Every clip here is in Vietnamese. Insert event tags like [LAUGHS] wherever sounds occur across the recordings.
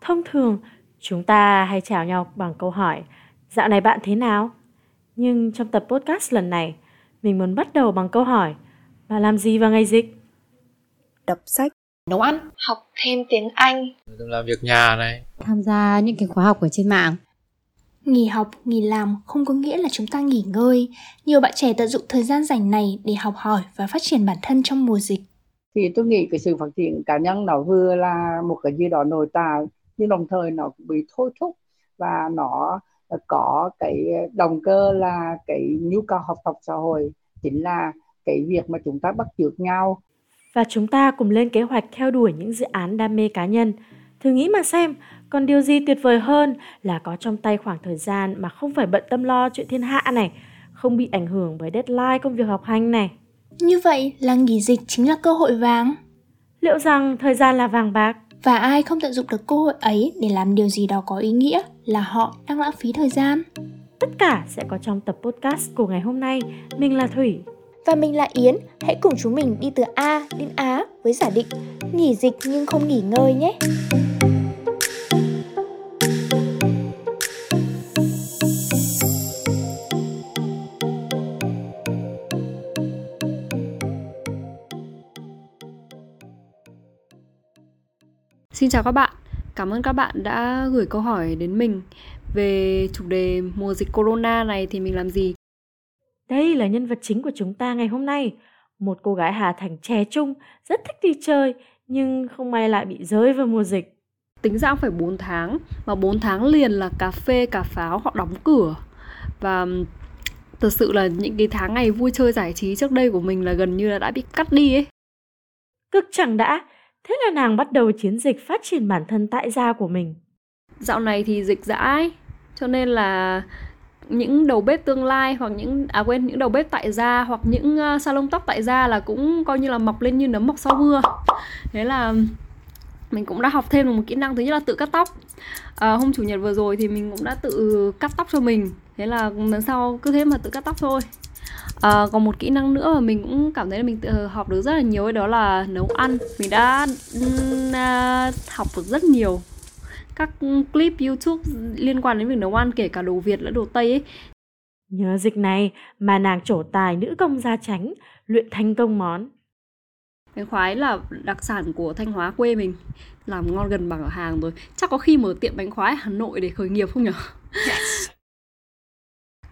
Thông thường, chúng ta hay chào nhau bằng câu hỏi Dạo này bạn thế nào? Nhưng trong tập podcast lần này, mình muốn bắt đầu bằng câu hỏi Bà làm gì vào ngày dịch? Đọc sách Nấu ăn Học thêm tiếng Anh Làm việc nhà này Tham gia những cái khóa học ở trên mạng Nghỉ học, nghỉ làm không có nghĩa là chúng ta nghỉ ngơi. Nhiều bạn trẻ tận dụng thời gian rảnh này để học hỏi và phát triển bản thân trong mùa dịch. Thì tôi nghĩ cái sự phát triển cá nhân nó vừa là một cái gì đó nội tại nhưng đồng thời nó cũng bị thôi thúc và nó có cái động cơ là cái nhu cầu học tập xã hội chính là cái việc mà chúng ta bắt chước nhau. Và chúng ta cùng lên kế hoạch theo đuổi những dự án đam mê cá nhân. Thử nghĩ mà xem còn điều gì tuyệt vời hơn là có trong tay khoảng thời gian mà không phải bận tâm lo chuyện thiên hạ này không bị ảnh hưởng bởi deadline công việc học hành này? Như vậy là nghỉ dịch chính là cơ hội vàng. Liệu rằng thời gian là vàng bạc và ai không tận dụng được cơ hội ấy để làm điều gì đó có ý nghĩa là họ đang lãng phí thời gian? Tất cả sẽ có trong tập podcast của ngày hôm nay. Mình là thủy. Và mình là Yến, hãy cùng chúng mình đi từ A đến Á với giả định nghỉ dịch nhưng không nghỉ ngơi nhé. Xin chào các bạn, cảm ơn các bạn đã gửi câu hỏi đến mình về chủ đề mùa dịch corona này thì mình làm gì. Đây là nhân vật chính của chúng ta ngày hôm nay, một cô gái Hà Thành trẻ trung, rất thích đi chơi nhưng không may lại bị rơi vào mùa dịch. Tính ra phải 4 tháng, mà 4 tháng liền là cà phê, cà pháo họ đóng cửa. Và thật sự là những cái tháng ngày vui chơi giải trí trước đây của mình là gần như là đã bị cắt đi ấy. Cực chẳng đã, Thế là nàng bắt đầu chiến dịch phát triển bản thân tại gia của mình. Dạo này thì dịch dãi, cho nên là những đầu bếp tương lai hoặc những à quên những đầu bếp tại gia hoặc những ờ, salon tóc tại gia là cũng coi như là mọc lên như nấm mọc sau mưa. Thế là mình cũng đã học thêm được một kỹ năng thứ nhất là tự cắt tóc. À, hôm chủ nhật vừa rồi thì mình cũng đã tự cắt tóc cho mình. Thế là lần sau cứ thế mà tự cắt tóc thôi à, còn một kỹ năng nữa mà mình cũng cảm thấy là mình tự học được rất là nhiều ấy đó là nấu ăn. Mình đã uh, học được rất nhiều các clip youtube liên quan đến việc nấu ăn kể cả đồ việt lẫn đồ tây ấy. Nhờ dịch này mà nàng trổ tài nữ công gia tránh luyện thành công món. Bánh khoái là đặc sản của thanh hóa quê mình làm ngon gần bằng ở hàng rồi. Chắc có khi mở tiệm bánh khoái hà nội để khởi nghiệp không nhở? Yes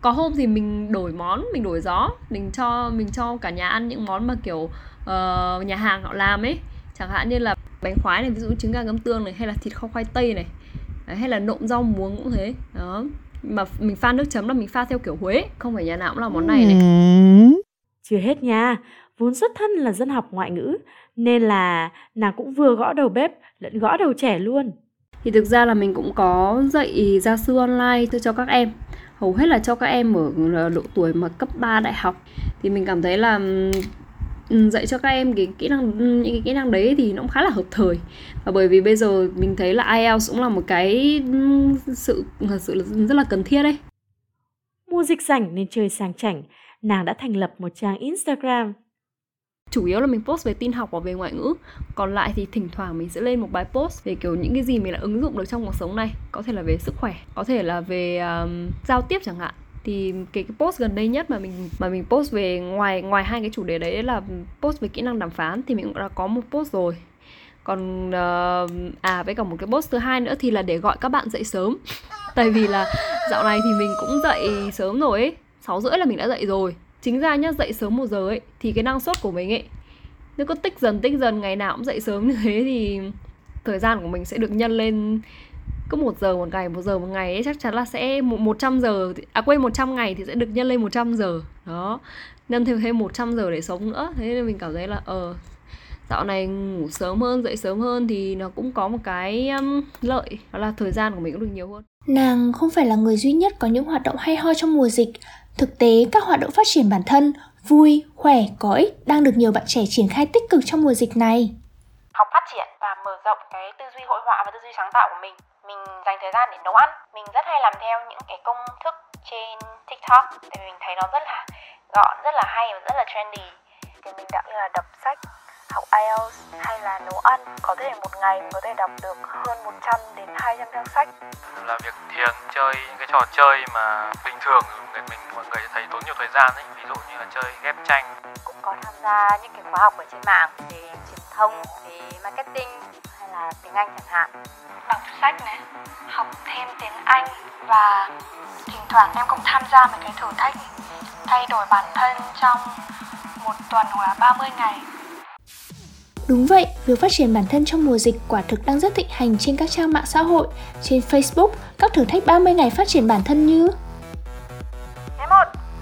có hôm thì mình đổi món mình đổi gió mình cho mình cho cả nhà ăn những món mà kiểu uh, nhà hàng họ làm ấy. Chẳng hạn như là bánh khoái này ví dụ trứng gà ngâm tương này hay là thịt kho khoai tây này. Hay là nộm rau muống cũng thế. Đó. Mà mình pha nước chấm là mình pha theo kiểu Huế không phải nhà nào cũng làm món này này. Chưa hết nha. Vốn xuất thân là dân học ngoại ngữ nên là nàng cũng vừa gõ đầu bếp lẫn gõ đầu trẻ luôn. Thì thực ra là mình cũng có dạy gia sư online cho các em hầu hết là cho các em ở ờ, độ tuổi mà cấp 3 đại học. Thì mình cảm thấy là dạy cho các em cái kỹ năng những cái kỹ năng đấy thì nó cũng khá là hợp thời. Và bởi vì bây giờ mình thấy là IELTS cũng là một cái sự ờ, sự rất là cần thiết đấy. Mua dịch rảnh nên chơi sang chảnh. Nàng đã thành lập một trang Instagram chủ yếu là mình post về tin học và về ngoại ngữ. Còn lại thì thỉnh thoảng mình sẽ lên một bài post về kiểu những cái gì mình đã ứng dụng được trong cuộc sống này. Có thể là về sức khỏe có thể là về um, giao tiếp chẳng hạn. Thì cái, cái post gần đây nhất mà mình mà mình post về ngoài ngoài hai cái chủ đề đấy là post về kỹ năng đàm phán thì mình cũng đã có một post rồi. Còn uh, à với cả một cái post thứ hai nữa thì là để gọi các bạn dậy sớm. [LAUGHS] Tại vì là dạo này thì mình cũng dậy sớm rồi ấy. Sáu rưỡi là mình đã dậy rồi chính ra nhá dậy sớm một giờ ấy thì cái năng suất của mình ấy nếu có tích dần tích dần ngày nào cũng dậy sớm như thế thì thời gian của mình sẽ được nhân lên cứ một giờ một ngày một giờ một ngày ấy, chắc chắn là sẽ một trăm giờ à quên 100 ngày thì sẽ được nhân lên 100 giờ. Đó nhân thêm thêm 100 giờ để sống nữa. Thế nên mình cảm thấy là ờ dạo này ngủ sớm hơn dậy sớm hơn thì nó cũng có một cái um, lợi đó là thời gian của mình cũng được nhiều hơn. Nàng không phải là người duy nhất có những hoạt động hay ho trong mùa dịch. Thực tế, các hoạt động phát triển bản thân, vui, khỏe, có ích đang được nhiều bạn trẻ triển khai tích cực trong mùa dịch này. Học phát triển và mở rộng cái tư duy hội họa và tư duy sáng tạo của mình. Mình dành thời gian để nấu ăn. Mình rất hay làm theo những cái công thức trên TikTok tại vì mình thấy nó rất là gọn, rất là hay và rất là trendy. Thì mình đã như là đọc sách, học IELTS hay là ăn có thể một ngày có thể đọc được hơn 100 đến 200 trang sách. Làm việc thiền chơi những cái trò chơi mà bình thường người mình mọi người thấy tốn nhiều thời gian ấy. Ví dụ như là chơi ghép tranh. Cũng có tham gia những cái khóa học ở trên mạng về truyền thông về marketing hay là tiếng Anh chẳng hạn. Đọc sách này học thêm tiếng Anh và thỉnh thoảng em cũng tham gia mấy cái thử thách thay đổi bản thân trong một tuần hoặc là 30 ngày Đúng vậy, việc phát triển bản thân trong mùa dịch quả thực đang rất thịnh hành trên các trang mạng xã hội. Trên Facebook, các thử thách 30 ngày phát triển bản thân như? Ngày 1,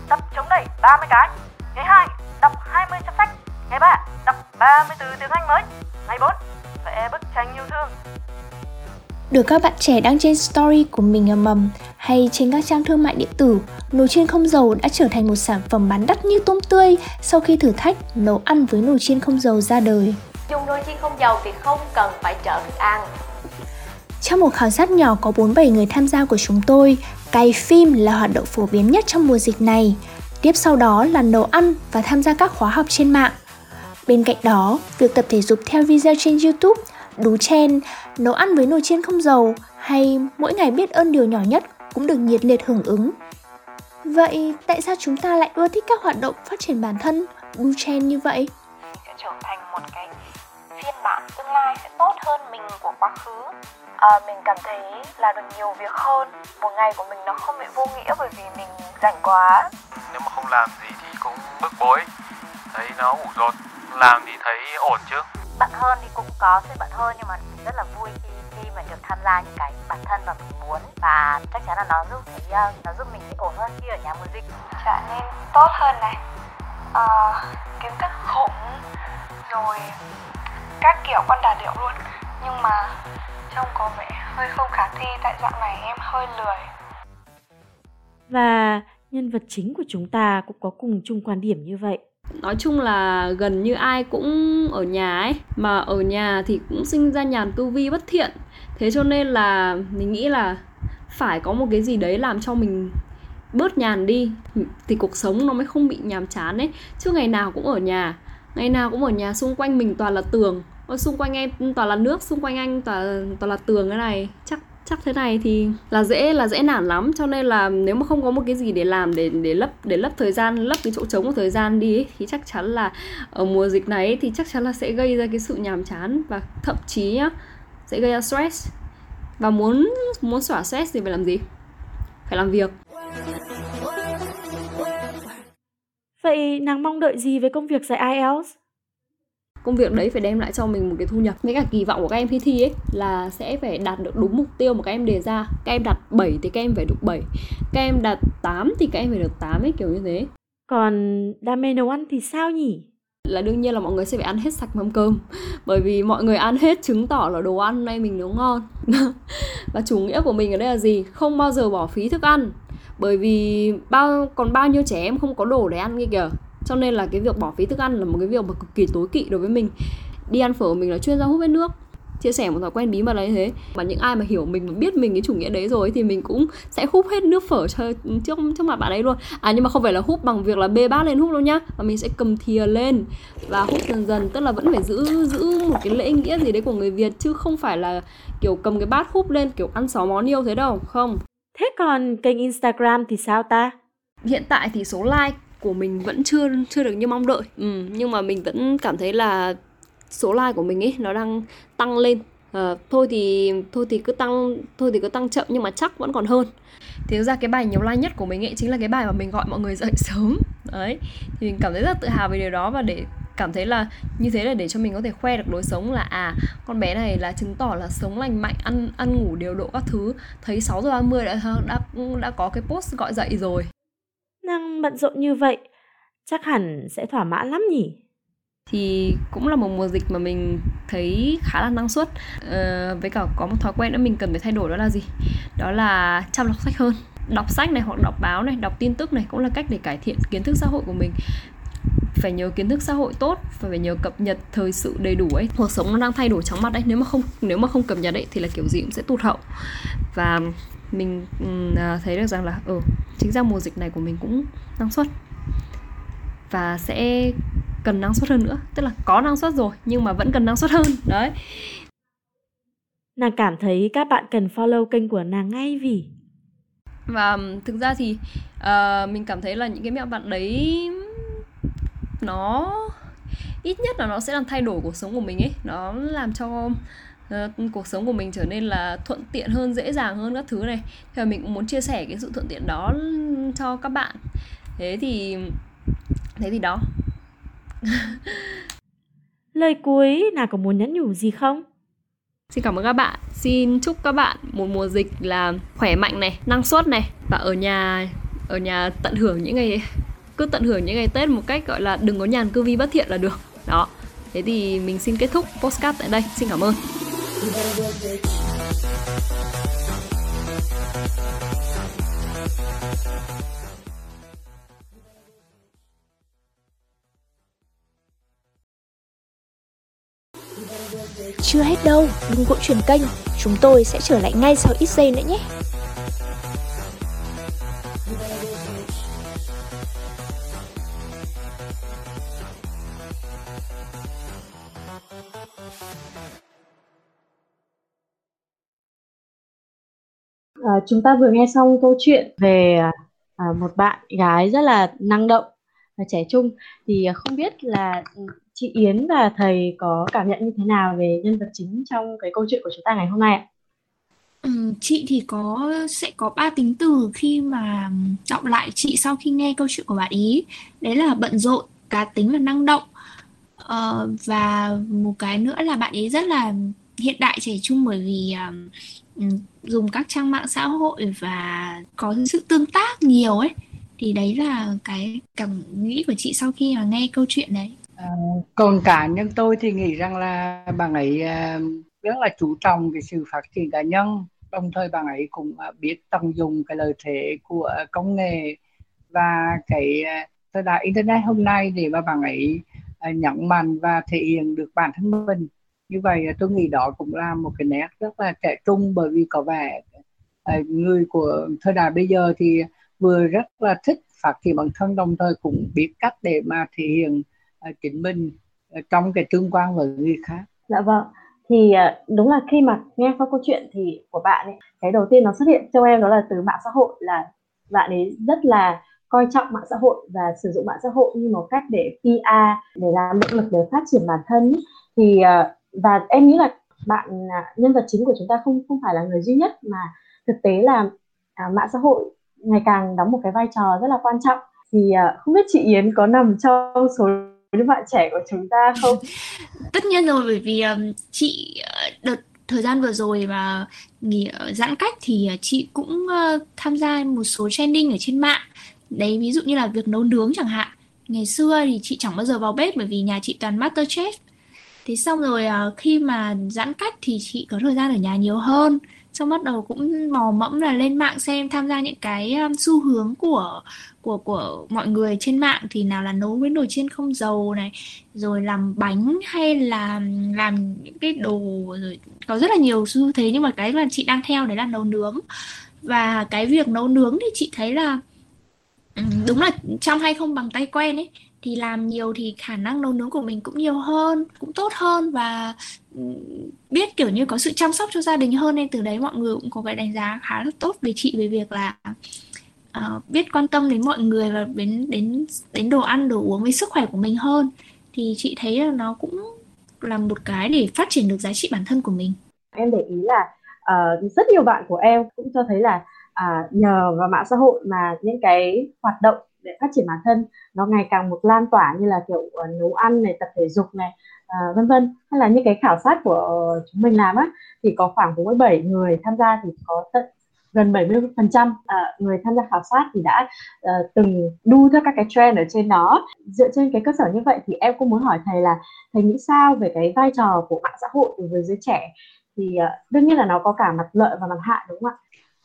tập chống đẩy 30 cái. Ngày 2, đọc 20 trang sách. Ngày 3, đọc 30 từ tiếng Anh mới. Ngày 4, vẽ bức tranh yêu thương. Được các bạn trẻ đăng trên story của mình ở mầm hay trên các trang thương mại điện tử, nồi chiên không dầu đã trở thành một sản phẩm bán đắt như tôm tươi sau khi thử thách nấu ăn với nồi chiên không dầu ra đời. Dùng nồi chiên không dầu thì không cần phải trợ thức ăn. Trong một khảo sát nhỏ có 47 người tham gia của chúng tôi, cày phim là hoạt động phổ biến nhất trong mùa dịch này. Tiếp sau đó là nấu ăn và tham gia các khóa học trên mạng. Bên cạnh đó, việc tập thể dục theo video trên YouTube đú chen, nấu ăn với nồi chiên không dầu hay mỗi ngày biết ơn điều nhỏ nhất cũng được nhiệt liệt hưởng ứng. Vậy tại sao chúng ta lại ưa thích các hoạt động phát triển bản thân đu chen như vậy? Sẽ trở thành một cái phiên bản tương lai sẽ tốt hơn mình của quá khứ. À, mình cảm thấy là được nhiều việc hơn. Một ngày của mình nó không bị vô nghĩa bởi vì mình rảnh quá. Nếu mà không làm gì thì cũng bức bối. Thấy nó ủ rột. Làm thì thấy ổn chứ. Bận hơn thì cũng có sự bận hơn nhưng mà rất là vui khi khi mà được tham gia những cái bản thân mà mình muốn. Và chắc chắn là nó giúp thấy uh, nó giúp mình thấy ổn hơn khi ở nhà mùa dịch trở nên tốt hơn này. Uh, kiến thức khủng. Rồi các kiểu con đà điệu luôn. Nhưng mà trông có vẻ hơi không khả thi tại dạo này em hơi lười. Và nhân vật chính của chúng ta cũng có cùng chung quan điểm như vậy. Nói chung là gần như ai cũng ở nhà ấy mà ở nhà thì cũng sinh ra nhàn tu vi bất thiện. Thế cho nên là mình nghĩ là phải có một cái gì đấy làm cho mình bớt nhàn đi thì cuộc sống nó mới không bị nhàm chán ấy. Chứ ngày nào cũng ở nhà ngày nào cũng ở nhà xung quanh mình toàn là tường. Ôi, xung quanh em toàn là nước xung quanh anh toàn toàn là tường cái này. Chắc chắc thế này thì là dễ là dễ nản lắm. Cho nên là nếu mà không có một cái gì để làm để để lấp để lấp thời gian lấp cái chỗ trống của thời gian đi ấy, thì chắc chắn là ở mùa dịch này ấy, thì chắc chắn là sẽ gây ra cái sự nhàm chán và thậm chí nhá sẽ gây ra stress. Và muốn muốn xóa stress thì phải làm gì? Phải làm việc. Vậy nàng mong đợi gì với công việc dạy IELTS? công việc đấy phải đem lại cho mình một cái thu nhập. Với cả kỳ vọng của các em thi thi ấy là sẽ phải đạt được đúng mục tiêu mà các em đề ra. Các em đạt 7 thì các em phải được 7 các em đạt 8 thì các em phải được 8 ấy kiểu như thế. Còn đam mê nấu ăn thì sao nhỉ? Là đương nhiên là mọi người sẽ phải ăn hết sạch mâm cơm. Bởi vì mọi người ăn hết chứng tỏ là đồ ăn nay mình nấu ngon. [LAUGHS] Và chủ nghĩa của mình ở đây là gì? Không bao giờ bỏ phí thức ăn bởi vì bao, còn bao nhiêu trẻ em không có đồ để ăn kia kìa. Cho nên là cái việc bỏ phí thức ăn là một cái việc mà cực kỳ tối kỵ đối với mình. Đi ăn phở mình là chuyên gia hút hết nước. Chia sẻ một thói quen bí mật là như thế. Mà những ai mà hiểu mình và biết mình cái chủ nghĩa đấy rồi thì mình cũng sẽ hút hết nước phở cho, trước trước mặt bạn ấy luôn. À nhưng mà không phải là hút bằng việc là bê bát lên hút đâu nhá. Mà mình sẽ cầm thìa lên và hút dần dần. Tức là vẫn phải giữ giữ một cái lễ nghĩa gì đấy của người việt, chứ không phải là kiểu cầm cái bát hút lên kiểu ăn sáu món yêu thế đâu. Không thế còn kênh instagram thì sao ta? Hiện tại thì số like của mình vẫn chưa chưa được như mong đợi. Ừ, nhưng mà mình vẫn cảm thấy là số like của mình ấy nó đang tăng lên. À, thôi thì thôi thì cứ tăng thôi thì cứ tăng chậm nhưng mà chắc vẫn còn hơn. Thì ra cái bài nhiều like nhất của mình ấy chính là cái bài mà mình gọi mọi người dậy [LAUGHS] sớm. Đấy thì mình cảm thấy rất tự hào về điều đó và để cảm thấy là như thế là để cho mình có thể khoe được lối sống là à con bé này là chứng tỏ là sống lành mạnh ăn ăn ngủ điều độ các thứ. Thấy 6 giờ 30 đã đã đã có cái post gọi dậy rồi. Năng bận rộn như vậy, chắc hẳn sẽ thỏa mãn lắm nhỉ? thì cũng là một mùa dịch mà mình thấy khá là năng suất. Ờ, với cả có một thói quen nữa mình cần phải thay đổi đó là gì? Đó là chăm đọc sách hơn. Đọc sách này hoặc đọc báo này đọc tin tức này cũng là cách để cải thiện kiến thức xã hội của mình phải nhớ kiến thức xã hội tốt và phải nhớ cập nhật thời sự đầy đủ ấy. Cuộc sống nó đang thay đổi chóng mặt đấy nếu mà không nếu mà không cập nhật ấy thì là kiểu gì cũng sẽ tụt hậu. Và mình uh, thấy được rằng là ở ừ, chính ra mùa dịch này của mình cũng năng suất. Và sẽ cần năng suất hơn nữa. Tức là có năng suất rồi nhưng mà vẫn cần năng suất hơn. Đấy. Nàng cảm thấy các bạn cần follow kênh của nàng ngay vì? Và thực ra thì uh, mình cảm thấy là những cái mẹo bạn đấy nó ít nhất là nó sẽ làm thay đổi cuộc sống của mình ấy. Nó làm cho uh, cuộc sống của mình trở nên là thuận tiện hơn dễ dàng hơn các thứ này. Thì mình cũng muốn chia sẻ cái sự thuận tiện đó cho các bạn. Thế thì thế thì đó. [LAUGHS] Lời cuối nào có muốn nhắn nhủ gì không? Xin cảm ơn các bạn. Xin chúc các bạn một mùa dịch là khỏe mạnh này, năng suất này và ở nhà ở nhà tận hưởng những ngày cứ tận hưởng những ngày Tết một cách gọi là đừng có nhàn cư vi bất thiện là được. Đó. Thế thì mình xin kết thúc postcard tại đây. Xin cảm ơn. Chưa hết đâu, đừng vội chuyển kênh, chúng tôi sẽ trở lại ngay sau ít giây nữa nhé. À, chúng ta vừa nghe xong câu chuyện về à, một bạn gái rất là năng động và trẻ trung. Thì à, không biết là ừ, chị Yến và thầy có cảm nhận như thế nào về nhân vật chính trong cái câu chuyện của chúng ta ngày hôm nay ạ? Ừ, chị thì có sẽ có ba tính từ khi mà đọc lại chị sau khi nghe câu chuyện của bạn ý. Đấy là bận rộn cá tính và năng động. Ờ, và một cái nữa là bạn ấy rất là hiện đại trẻ trung bởi vì um, dùng các trang mạng xã hội và có sự tương tác nhiều ấy thì đấy là cái cảm nghĩ của chị sau khi mà nghe câu chuyện đấy. À, còn cá nhân tôi thì nghĩ rằng là bạn ấy à, rất là chú trọng cái sự phát triển cá nhân đồng thời bạn ấy cũng à, biết tận dụng cái lợi thế của công nghệ và cái thời đại internet hôm nay để mà bạn ấy nhấn mạnh và thể hiện được bản thân mình như vậy tôi nghĩ đó cũng là một cái nét rất là trẻ trung, bởi vì có vẻ ờ, người của thời đại bây giờ thì vừa rất là thích phát triển bản thân, đồng thời cũng biết cách để mà thể hiện ờ, chính mình ờ, trong cái tương quan với người khác. Dạ vâng. Thì đúng là khi mà nghe qua câu chuyện thì của bạn ấy, cái đầu tiên nó xuất hiện trong em đó là từ mạng xã hội, là bạn ấy rất là coi trọng mạng xã hội và sử dụng mạng xã hội như một cách để PR để làm động lực để phát triển bản thân. Thì và em nghĩ là bạn à, nhân vật chính của chúng ta không không phải là người duy nhất mà thực tế là à, mạng xã hội ngày càng đóng một cái vai trò rất là quan trọng thì à, không biết chị Yến có nằm trong số những bạn trẻ của chúng ta không? [LAUGHS] Tất nhiên rồi bởi vì um, chị đợt thời gian vừa rồi mà nghỉ giãn cách thì chị cũng uh, tham gia một số trending ở trên mạng. Đấy ví dụ như là việc nấu nướng chẳng hạn. Ngày xưa thì chị chẳng bao giờ vào bếp bởi vì nhà chị toàn Masterchef. Thế xong rồi uh, khi mà giãn cách thì chị có thời gian ở nhà nhiều hơn. Xong bắt đầu cũng mò mẫm là lên mạng xem tham gia những cái um, xu hướng của của của mọi người trên mạng. Thì nào là nấu với nồi chiên không dầu này rồi làm bánh hay là làm những cái đồ rồi có rất là nhiều xu thế. Nhưng mà cái mà chị đang theo đấy là nấu nướng. Và cái việc nấu nướng thì chị thấy là đúng là trong hay không bằng tay quen ấy thì làm nhiều thì khả năng nấu nướng của mình cũng nhiều hơn cũng tốt hơn và ừ, biết kiểu như có sự chăm sóc cho gia đình hơn nên từ đấy mọi người cũng có cái đánh giá khá là tốt về chị về việc là uh, biết quan tâm đến mọi người và đến đến đến đồ ăn đồ uống với sức khỏe của mình hơn. Thì chị thấy là nó cũng là một cái để phát triển được giá trị bản thân của mình. Em để ý là uh, rất nhiều bạn của em cũng cho thấy là uh, nhờ vào mạng xã hội mà những cái hoạt động để phát triển bản thân nó ngày càng một lan tỏa như là kiểu uh, nấu ăn này tập thể dục này uh, vân vân. Hay là những cái khảo sát của uh, chúng mình làm á thì có khoảng 47 người tham gia thì có tận gần 70 phần trăm người tham gia khảo sát thì đã uh, từng đu theo các cái trend ở trên đó. Dựa trên cái cơ sở như vậy thì em cũng muốn hỏi thầy là thầy nghĩ sao về cái vai trò của mạng xã hội đối với giới trẻ? Thì uh, đương nhiên là nó có cả mặt lợi và mặt hại đúng không ạ?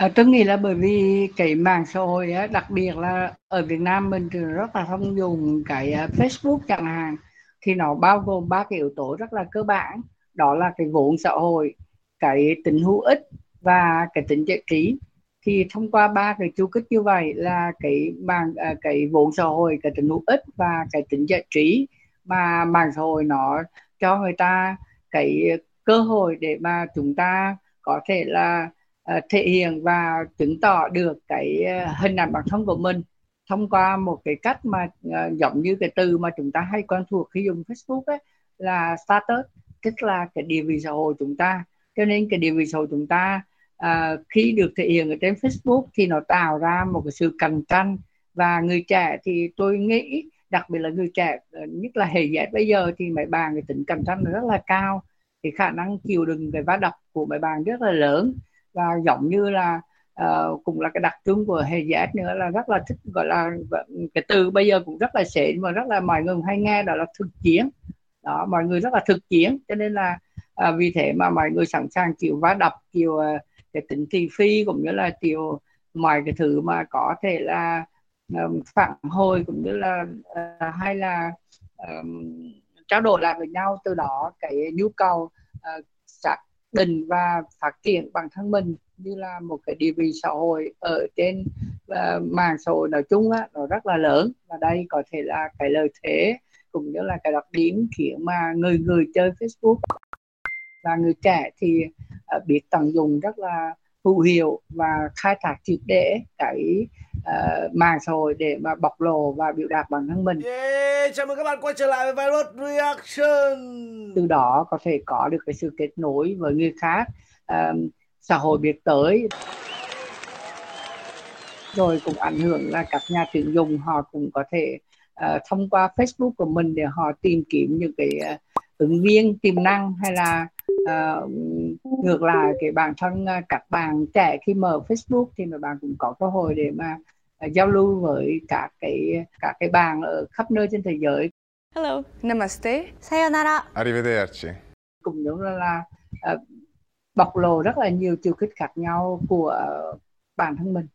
À, tôi nghĩ là bởi vì cái mạng xã hội á, đặc biệt là ở Việt Nam mình thì rất là thông dùng cái ờ, Facebook chẳng hạn thì nó bao gồm ba cái yếu tố rất là cơ bản. Đó là cái vốn xã hội cái tính hữu ích và cái tính giải trí. Thì thông qua ba cái chu kích như vậy là cái mạng ờ, cái vốn xã hội cái tính hữu ích và cái tính giải trí mà mạng xã hội nó cho người ta cái cơ hội để mà chúng ta có thể là uh, thể hiện và chứng tỏ được cái ờ, hình ảnh bản thân của mình thông qua một cái cách mà uh, giống như cái từ mà chúng ta hay quen thuộc khi dùng Facebook ấy là status tức là cái địa vị xã hội chúng ta. Cho nên cái địa vị xã hội chúng ta uh, khi được thể hiện ở trên Facebook thì nó tạo ra một cái sự cạnh tranh. Và người trẻ thì tôi nghĩ đặc biệt là người trẻ nhất là hệ Z bây giờ thì mấy bạn cái tính cạnh tranh rất là cao. Thì khả năng chịu đựng cái va đập của mấy bạn rất là lớn và giống như là uh, cũng là cái đặc trưng của hệ Z nữa là rất là thích gọi là cái từ bây giờ cũng rất là xịn mà rất là mọi người hay nghe đó là thực chiến. Đó mọi người rất là thực chiến cho nên là uh, vì thế mà mọi người sẵn sàng chịu va đập chịu uh, ờ, cái tính thị phi cũng như là chịu mọi cái thứ mà có thể là um, phản hồi cũng như là uh, hay là um, trao đổi lại với nhau. Từ đó cái nhu cầu uh, định và phát triển bản thân mình như là một cái địa vị xã hội ở trên uh, mạng xã hội nói chung á nó rất là lớn. Và đây có thể là cái lợi thế cũng như là cái đặc điểm khiến mà người người chơi Facebook và người trẻ thì uh, biết tận dụng rất là hữu hiệu và khai thác triệt để cái uh, mạng xã hội để mà bộc lộ và biểu đạt bản thân mình. Yeah, chào mừng các bạn quay trở lại với Virus Reaction. Từ đó có thể có được cái sự kết nối với người khác, uh, xã hội biết tới rồi cũng ảnh hưởng là các nhà tuyển dụng họ cũng có thể uh, thông qua Facebook của mình để họ tìm kiếm những cái uh, ứng viên tiềm năng hay là uh, ngược lại cái bản thân uh, các bạn trẻ khi mở Facebook thì mà bạn cũng có cơ hội để mà uh, giao lưu với các cái các cái bạn ở khắp nơi trên thế giới. Hello. Namaste. Sayonara. Arrivederci. Cũng giống là, là uh, bộc lộ rất là nhiều chiều kích khác nhau của uh, bản thân mình.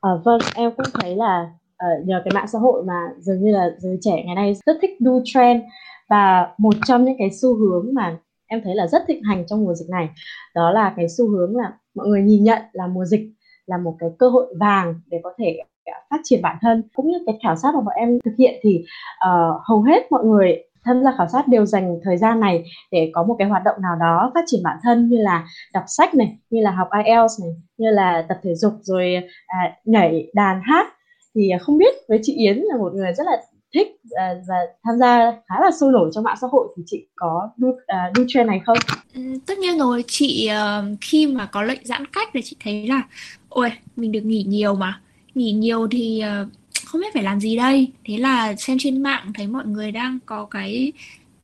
À, vâng, em cũng thấy là uh, nhờ cái mạng xã hội mà dường như là giới trẻ ngày nay rất thích do trend. Và một trong những cái xu hướng mà em thấy là rất thịnh hành trong mùa dịch này đó là cái xu hướng là mọi người nhìn nhận là mùa dịch là một cái cơ hội vàng để có thể à, phát triển bản thân. Cũng như cái khảo sát mà bọn em thực hiện thì uh, hầu hết mọi người tham gia khảo sát đều dành thời gian này để có một cái hoạt động nào đó phát triển bản thân như là đọc sách này như là học IELTS này như là tập thể dục rồi à, nhảy đàn hát thì à, không biết với chị Yến là một người rất là thích à, và tham gia khá là sôi nổi trong mạng xã hội thì chị có đu, uh, đu trend này không? Ừ, tất nhiên rồi chị uh, khi mà có lệnh giãn cách thì chị thấy là ôi mình được nghỉ nhiều mà nghỉ nhiều thì uh, không biết phải làm gì đây thế là xem trên mạng thấy mọi người đang có cái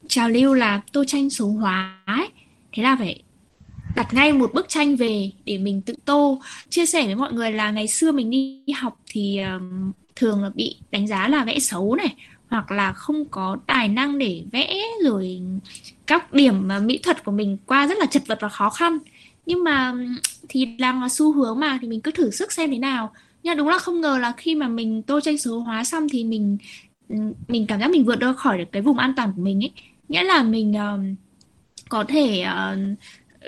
trào lưu là tô tranh số hóa ấy. thế là phải đặt ngay một bức tranh về để mình tự tô. Chia sẻ với mọi người là ngày xưa mình đi học thì um, thường là bị đánh giá là vẽ xấu này hoặc là không có tài năng để vẽ rồi các điểm mà mỹ thuật của mình qua rất là chật vật và khó khăn. Nhưng mà thì đang là xu hướng mà thì mình cứ thử sức xem thế nào. Nhưng đúng là không ngờ là khi mà mình tô tranh số hóa xong thì mình mình cảm giác mình vượt ra khỏi được cái vùng an toàn của mình ấy. Nghĩa là mình um, có thể uh,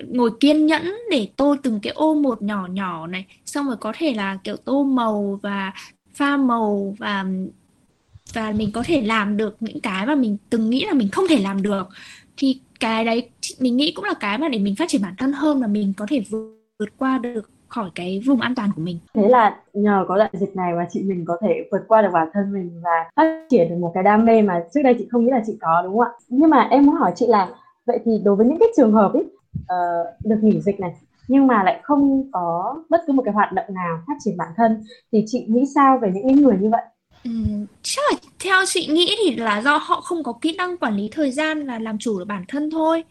ngồi kiên nhẫn để tô từng cái ô một nhỏ nhỏ này xong rồi có thể là kiểu tô màu và pha màu và và mình có thể làm được những cái mà mình từng nghĩ là mình không thể làm được thì cái đấy, mình nghĩ cũng là cái mà để mình phát triển bản thân hơn là mình có thể vượt qua được khỏi cái vùng an toàn của mình. Thế là nhờ có đại dịch này mà chị mình có thể vượt qua được bản thân mình và phát triển được một cái đam mê mà trước đây chị không nghĩ là chị có, đúng không ạ? Nhưng mà em muốn hỏi chị là, vậy thì đối với những cái trường hợp ấy uh, được nghỉ dịch này nhưng mà lại không có bất cứ một cái hoạt động nào phát triển bản thân thì chị nghĩ sao về những người như vậy? Ừ, chắc là theo chị nghĩ thì là do họ không có kỹ năng quản lý thời gian và làm chủ được bản thân thôi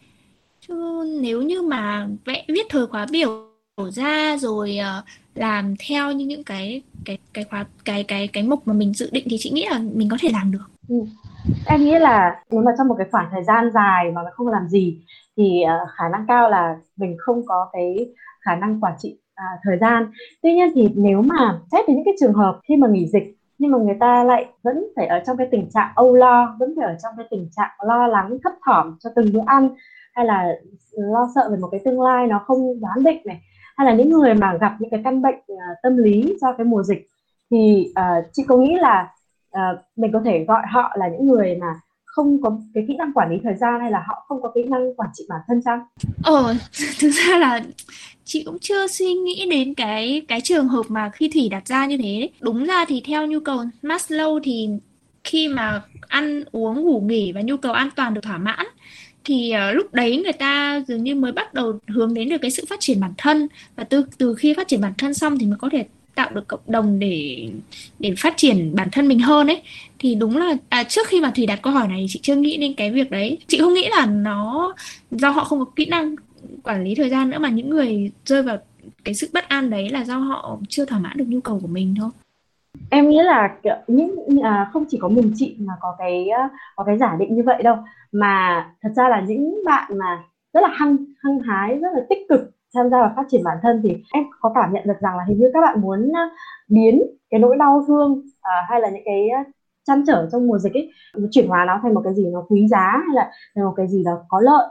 chứ nếu như mà vẽ viết thời khóa biểu ra rồi uh, làm theo như những cái cái cái khóa cái cái cái mục mà mình dự định thì chị nghĩ là mình có thể làm được. Ừ. Em nghĩ là nếu mà trong một cái khoảng thời gian dài mà không làm gì thì uh, khả năng cao là mình không có cái khả năng quản trị à, thời gian. Tuy nhiên thì nếu mà xét đến những cái trường hợp khi mà nghỉ dịch nhưng mà người ta lại vẫn phải ở trong cái tình trạng âu lo, vẫn phải ở trong cái tình trạng lo lắng thấp thỏm cho từng bữa ăn hay là lo sợ về một cái tương lai nó không đoán định này hay là những người mà gặp những cái căn bệnh uh, tâm lý do cái mùa dịch thì uh, chị có nghĩ là uh, mình có thể gọi họ là những người mà không có cái kỹ năng quản lý thời gian hay là họ không có kỹ năng quản trị bản thân chăng? Ờ, [LAUGHS] thực ra là chị cũng chưa suy nghĩ đến cái cái trường hợp mà khi Thủy đặt ra như thế đấy. Đúng ra thì theo nhu cầu Maslow thì khi mà ăn uống ngủ nghỉ và nhu cầu an toàn được thỏa mãn thì uh, lúc đấy người ta dường như mới bắt đầu hướng đến được cái sự phát triển bản thân và từ từ khi phát triển bản thân xong thì mới có thể tạo được cộng đồng để để phát triển bản thân mình hơn ấy thì đúng là à, trước khi mà thủy đặt câu hỏi này chị chưa nghĩ đến cái việc đấy. Chị không nghĩ là nó do họ không có kỹ năng quản lý thời gian nữa mà những người rơi vào cái sự bất an đấy là do họ chưa thỏa mãn được nhu cầu của mình thôi. Em nghĩ là những à, không chỉ có mình chị mà có cái có cái giả định như vậy đâu. Mà thật ra là những bạn mà rất là hăng hăng hái rất là tích cực tham gia và phát triển bản thân thì em có cảm nhận được rằng là hình như các bạn muốn biến cái nỗi đau thương à, hay là những cái chăn trở trong mùa dịch ấy chuyển hóa nó thành một cái gì nó quý giá hay là thành một cái gì đó có lợi.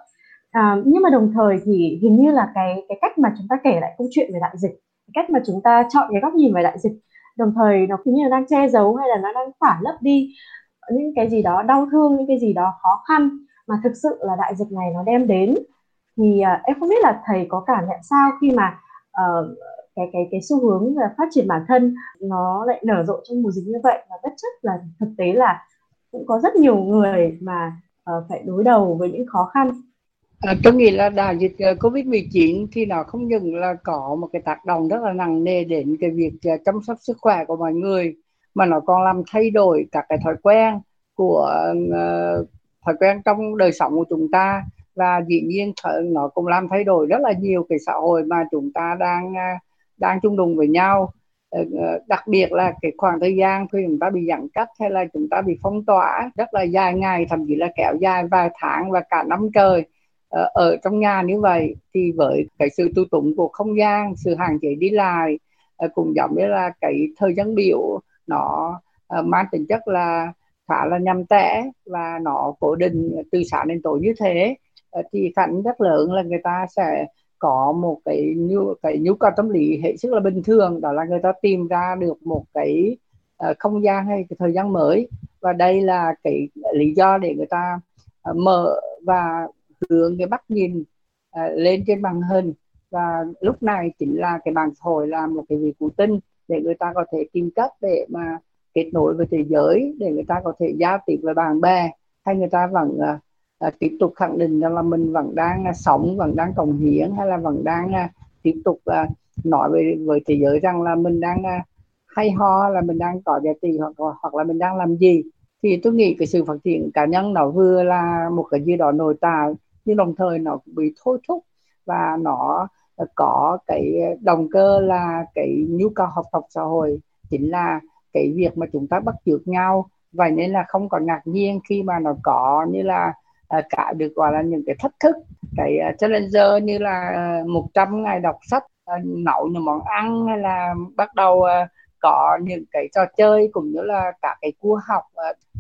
À, nhưng mà đồng thời thì hình như là cái cái cách mà chúng ta kể lại câu chuyện về đại dịch cái cách mà chúng ta chọn cái góc nhìn về đại dịch đồng thời nó cũng như là đang che giấu hay là nó đang phản lấp đi những cái gì đó đau thương những cái gì đó khó khăn mà thực sự là đại dịch này nó đem đến. Thì uh, em không biết là thầy có cảm nhận sao khi mà uh, cái cái cái xu hướng là phát triển bản thân nó lại nở rộ trong mùa dịch như vậy. Và bất chấp là thực tế là cũng có rất nhiều người mà uh, phải đối đầu với những khó khăn. À, tôi nghĩ là đại dịch ờ, Covid-19 thì nó không những là có một cái tác động rất là nặng nề đến cái việc ờ, chăm sóc sức khỏe của mọi người mà nó còn làm thay đổi các cái thói quen của uh, thói quen trong đời sống của chúng ta. Và dĩ nhiên nó cũng làm thay đổi rất là nhiều cái xã hội mà chúng ta đang uh, đang chung đụng với nhau. Ờ, ờ, đặc biệt là cái khoảng thời gian khi chúng ta bị giãn cách hay là chúng ta bị phong tỏa, rất là dài ngày, thậm chí là kéo dài vài tháng và cả năm trời ờ, ở trong nhà như vậy, thì với cái sự tu tụng của không gian, sự hạn chế đi lại cũng giống như là cái thời gian biểu, nó mang tính chất là khá là nhằm tẻ và nó cố định từ sáng đến tối như thế thì khả rất lớn là người ta sẽ có một cái nhu cái nhu cầu tâm lý hệ sức là bình thường đó là người ta tìm ra được một cái uh, không gian hay cái thời gian mới. Và đây là cái lý do để người ta uh, mở và hướng cái bắt nhìn uh, lên trên màn hình. Và lúc này chính là cái bàn xã là một cái vị cứu tinh để người ta có thể tìm cách để mà kết nối với thế giới để người ta có thể giao tiếp với bạn bè hay người ta vẫn uh, à, tiếp tục khẳng định rằng là mình vẫn đang à, sống vẫn đang cống hiến hay là vẫn đang à, tiếp tục à, nói với với thế giới rằng là mình đang à, hay ho là mình đang có giá trị hoặc hoặc là mình đang làm gì. Thì tôi nghĩ cái sự phát triển cá nhân nó vừa là một cái gì đó nội tại nhưng đồng thời nó cũng bị thôi thúc và nó à, có cái động cơ là cái nhu cầu học tập xã hội. Chính là cái việc mà chúng ta bắt chước nhau. Vậy nên là không còn ngạc nhiên khi mà nó có như là uh, Ờ, cả được gọi là những cái thách thức. Cái ờ, challenger như là 100 ngày đọc sách ờ, nấu những món ăn hay là bắt đầu có những cái trò chơi cũng như là cả cái cua học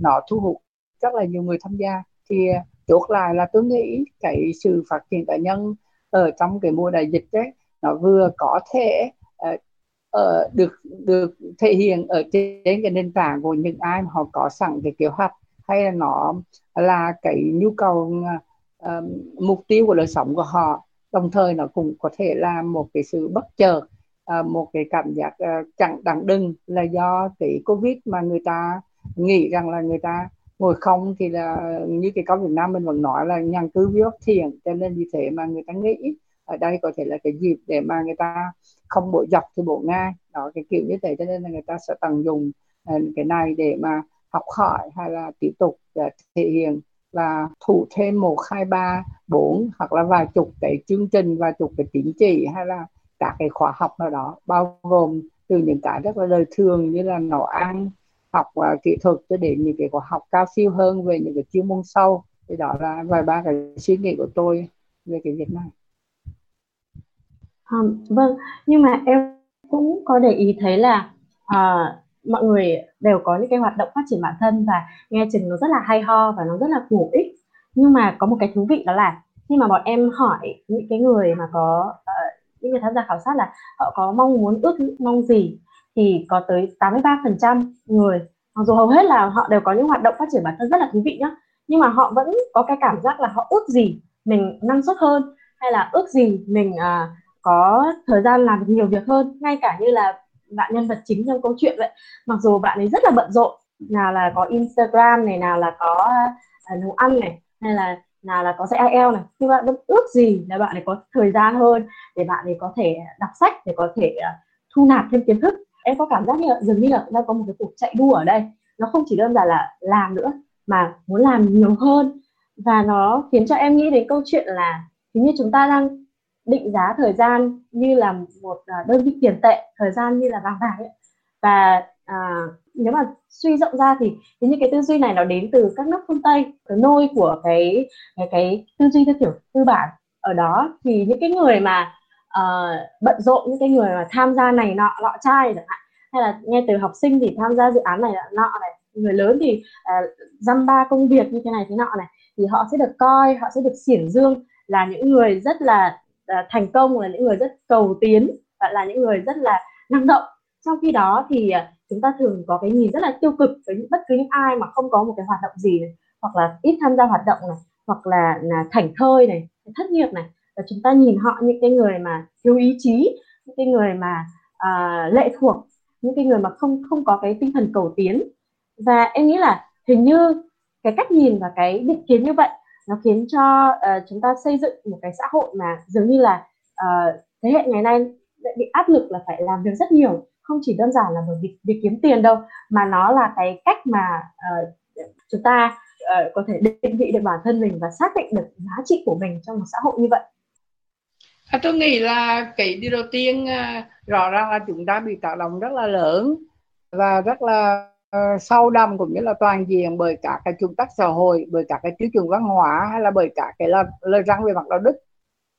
nó thu hút rất là nhiều người tham gia. Thì chốt lại là tôi nghĩ cái sự phát triển cá nhân ở trong cái mùa đại dịch đấy nó vừa có thể ở uh, được được thể hiện ở trên cái nền tảng của những ai mà họ có sẵn cái kế hoạch hay là nó là cái nhu cầu uh, mục tiêu của đời sống của họ. Đồng thời nó cũng có thể là một cái sự bất chợt uh, một cái cảm giác uh, chẳng đáng đừng là do cái covid mà người ta nghĩ rằng là người ta ngồi không thì là như cái câu Việt Nam mình vẫn nói là nhàn cứ viết thiền cho nên vì thế mà người ta nghĩ ở đây có thể là cái dịp để mà người ta không bộ dọc thì bộ ngang đó cái kiểu như thế cho nên là người ta sẽ tận dụng cái này để mà học hỏi hay là tiếp tục à, thể hiện và thủ thêm một hai ba bốn hoặc là vài chục cái chương trình và chục cái tín chỉ hay là các cái khóa học nào đó bao gồm từ những cái rất là đời thường như là nấu ăn học uh, kỹ thuật cho đến những cái khóa học cao siêu hơn về những cái chuyên môn sâu thì đó là vài ba cái suy nghĩ của tôi về cái việc này. À, vâng, nhưng mà em cũng có để ý thấy là à, mọi người đều có những cái hoạt động phát triển bản thân và nghe chừng nó rất là hay ho và nó rất là bổ ích. Nhưng mà có một cái thú vị đó là khi mà bọn em hỏi những cái người mà có uh, những người tham gia khảo sát là họ có mong muốn ước mong gì thì có tới 83% người mặc dù hầu hết là họ đều có những hoạt động phát triển bản thân rất là thú vị nhá nhưng mà họ vẫn có cái cảm giác là họ ước gì mình năng suất hơn hay là ước gì mình uh, có thời gian làm nhiều việc hơn ngay cả như là bạn nhân vật chính trong câu chuyện vậy. Mặc dù bạn ấy rất là bận rộn nào là có Instagram này nào là có uh, nấu ăn này hay là nào là có dạy IELTS này nhưng bạn vẫn ước gì là bạn ấy có thời gian hơn để bạn ấy có thể đọc sách để có thể uh, thu nạp thêm kiến thức. Em có cảm giác như là dường như là đang có một cái cuộc chạy đua ở đây. Nó không chỉ đơn giản là làm nữa mà muốn làm nhiều hơn. Và nó khiến cho em nghĩ đến câu chuyện là hình như chúng ta đang định giá thời gian như là một à, đơn vị tiền tệ thời gian như là vàng bạc. ấy và à, nếu mà suy rộng ra thì thì những cái tư duy này nó đến từ các nước phương tây cái nôi của cái cái cái tư duy theo kiểu tư bản ở đó thì những cái người mà uh, bận rộn những cái người mà tham gia này nọ lọ chai chẳng hạn hay là nghe từ học sinh thì tham gia dự án này nọ này người lớn thì uh, dăm ba công việc như thế này thế nọ này thì họ sẽ được coi họ sẽ được xiển dương là những người rất là Ờ, thành công là những người rất cầu tiến và là những người rất là năng động. Trong khi đó thì ờ, chúng ta thường có cái nhìn rất là tiêu cực với bất cứ những ai mà không có một cái hoạt động gì này, hoặc là ít tham gia hoạt động này hoặc là, là thảnh thơi này thất nghiệp này. Và chúng ta nhìn họ những cái người mà thiếu ý chí những cái người mà à, lệ thuộc những cái người mà không không có cái tinh thần cầu tiến. Và em nghĩ là hình như cái cách nhìn và cái định kiến như vậy nó khiến cho uh, chúng ta xây dựng một cái xã hội mà dường như là uh, thế hệ ngày nay bị áp lực là phải làm việc rất nhiều. Không chỉ đơn giản là bởi việc, việc kiếm tiền đâu mà nó là cái cách mà uh, chúng ta uh, có thể định vị được bản thân mình và xác định được giá trị của mình trong một xã hội như vậy. À, tôi nghĩ là cái điều đầu tiên uh, rõ ràng là chúng ta bị tác động rất là lớn và rất là Ờ, uh, sâu đậm cũng như là toàn diện bởi cả cái chuẩn tắc xã hội bởi cả cái tiêu chuẩn văn hóa hay là bởi cả cái lời, lời răng về mặt đạo đức.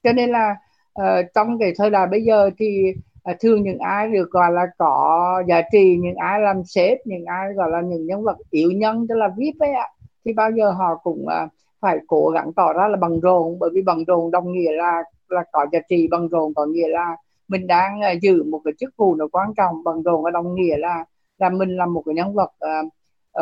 Cho nên là uh, trong cái thời đại bây giờ thì uh, thường những ai được gọi là có giá trị những ai làm sếp những ai gọi là những nhân vật yếu nhân tức là vip ấy ạ thì bao giờ họ cũng uh, phải cố gắng tỏ ra là bằng rồn bởi vì bằng rồn đồng nghĩa là là có giá trị bằng rồn có nghĩa là mình đang uh, giữ một cái chức vụ nó quan trọng bằng rồn và đồng nghĩa là là mình là một cái nhân vật uh,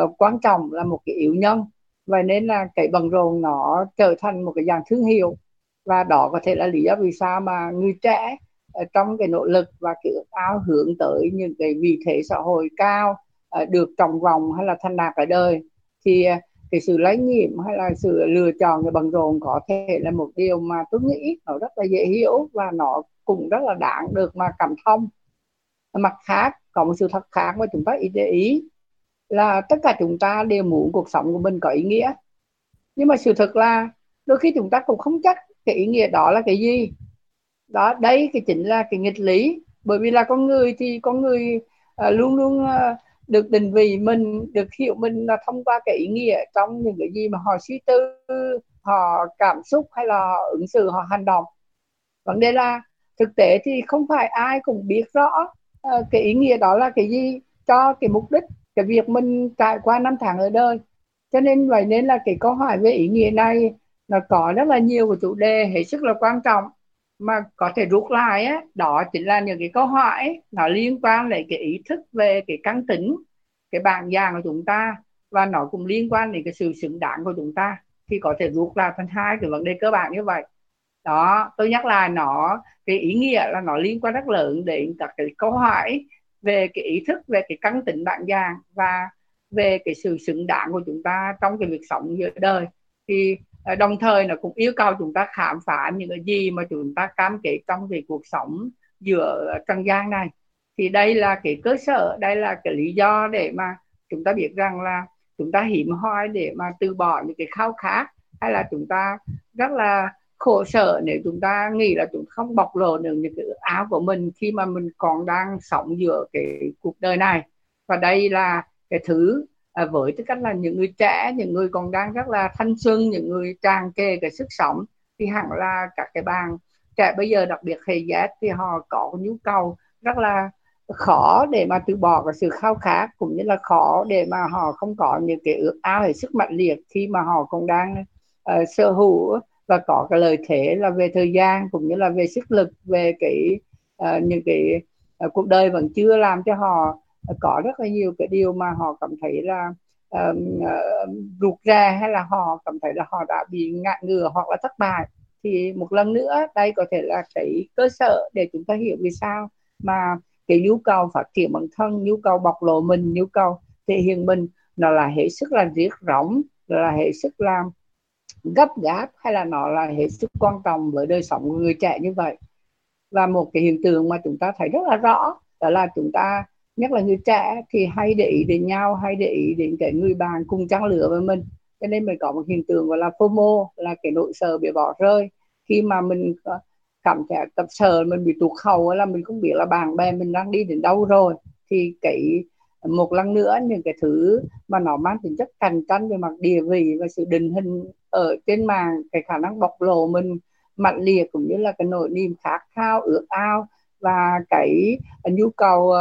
uh, quan trọng là một cái yếu nhân. Vậy nên là cái bằng rồn nó trở thành một cái dạng thương hiệu. Và đó có thể là lý do vì sao mà người trẻ uh, trong cái nỗ lực và cái ước ao hướng tới những cái vị thế xã hội cao uh, được trọng vòng hay là thành đạt ở đời thì uh, cái sự lấy nhiệm hay là sự lựa chọn cái bằng rồn có thể là một điều mà tôi nghĩ nó rất là dễ hiểu và nó cũng rất là đáng được mà cảm thông. Mặt khác có một sự thật khác mà chúng ta ý để ý là tất cả chúng ta đều muốn cuộc sống của mình có ý nghĩa. Nhưng mà sự thật là đôi khi chúng ta cũng không chắc cái ý nghĩa đó là cái gì. Đó đấy cái chính là cái nghịch lý. Bởi vì là con người thì con người uh, luôn luôn uh, được định vị mình được hiểu mình là thông qua cái ý nghĩa trong những cái gì mà họ suy tư họ cảm xúc hay là họ ứng xử họ hành động. Vấn đề là thực tế thì không phải ai cũng biết rõ uh, cái ý nghĩa đó là cái gì? Cho cái mục đích cái việc mình trải qua năm tháng ở đời. Cho nên vậy nên là cái câu hỏi về ý nghĩa này nó có rất là nhiều của chủ đề hết sức là quan trọng. Mà có thể rút lại á đó chính là những cái câu hỏi nó liên quan đến cái ý thức về cái căn tính cái bản dạng của chúng ta và nó cũng liên quan đến cái sự xứng đáng của chúng ta. Thì có thể rút lại thành hai cái vấn đề cơ bản như vậy đó, tôi nhắc lại nó, cái ý nghĩa là nó liên quan rất lớn đến các cái câu hỏi về cái ý thức, về cái căn tính bản dạng và về cái sự xứng đáng của chúng ta trong cái việc sống giữa đời. Thì ờ, đồng thời nó cũng yêu cầu chúng ta khám phá những cái gì mà chúng ta cam kết trong cái cuộc sống giữa trần gian này. Thì đây là cái cơ sở, đây là cái lý do để mà chúng ta biết rằng là chúng ta hiểm hoi để mà từ bỏ những cái khao khát hay là chúng ta rất là khổ sở nếu chúng ta nghĩ là chúng không bộc lộ được những cái áo của mình khi mà mình còn đang sống giữa cái cuộc đời này. Và đây là cái thứ à, với tư cách là những người trẻ những người còn đang rất là thanh xuân những người tràn kề cái sức sống thì hẳn là các cái bạn trẻ bây giờ đặc biệt hệ Z thì họ có nhu cầu rất là khó để mà từ bỏ cái sự khao khát cũng như là khó để mà họ không có những cái ước ao hay sức mạnh liệt khi mà họ còn đang uh, sở hữu và có cái lợi thế là về thời gian cũng như là về sức lực về cái uh, những cái uh, cuộc đời vẫn chưa làm cho họ có rất là nhiều cái điều mà họ cảm thấy là uh, uh, rụt rè hay là họ cảm thấy là họ đã bị ngạ ngừa hoặc là thất bại. Thì một lần nữa đây có thể là cái cơ sở để chúng ta hiểu vì sao mà cái nhu cầu phát triển bản thân nhu cầu bộc lộ mình nhu cầu thể hiện mình nó là hệ sức là riết rỗng là hệ sức làm gấp gáp hay là nó là hết sức quan trọng với đời sống của người trẻ như vậy? Và một cái hiện tượng mà chúng ta thấy rất là rõ, đó là chúng ta, nhất là người trẻ thì hay để ý đến nhau, hay để ý đến cái người bạn cùng trang lửa với mình. Cho nên mình có một hiện tượng gọi là FOMO, là cái nỗi sợ bị bỏ rơi. Khi mà mình cảm thấy tập sợ, mình bị tụt hậu là mình không biết là bạn bè mình đang đi đến đâu rồi, thì cái một lần nữa những cái thứ mà nó mang tính chất cạnh tranh về mặt địa vị và sự định hình ở trên mạng cái khả năng bộc lộ mình mạnh liệt cũng như là cái nỗi niềm khát khao ước ao và cái nhu cầu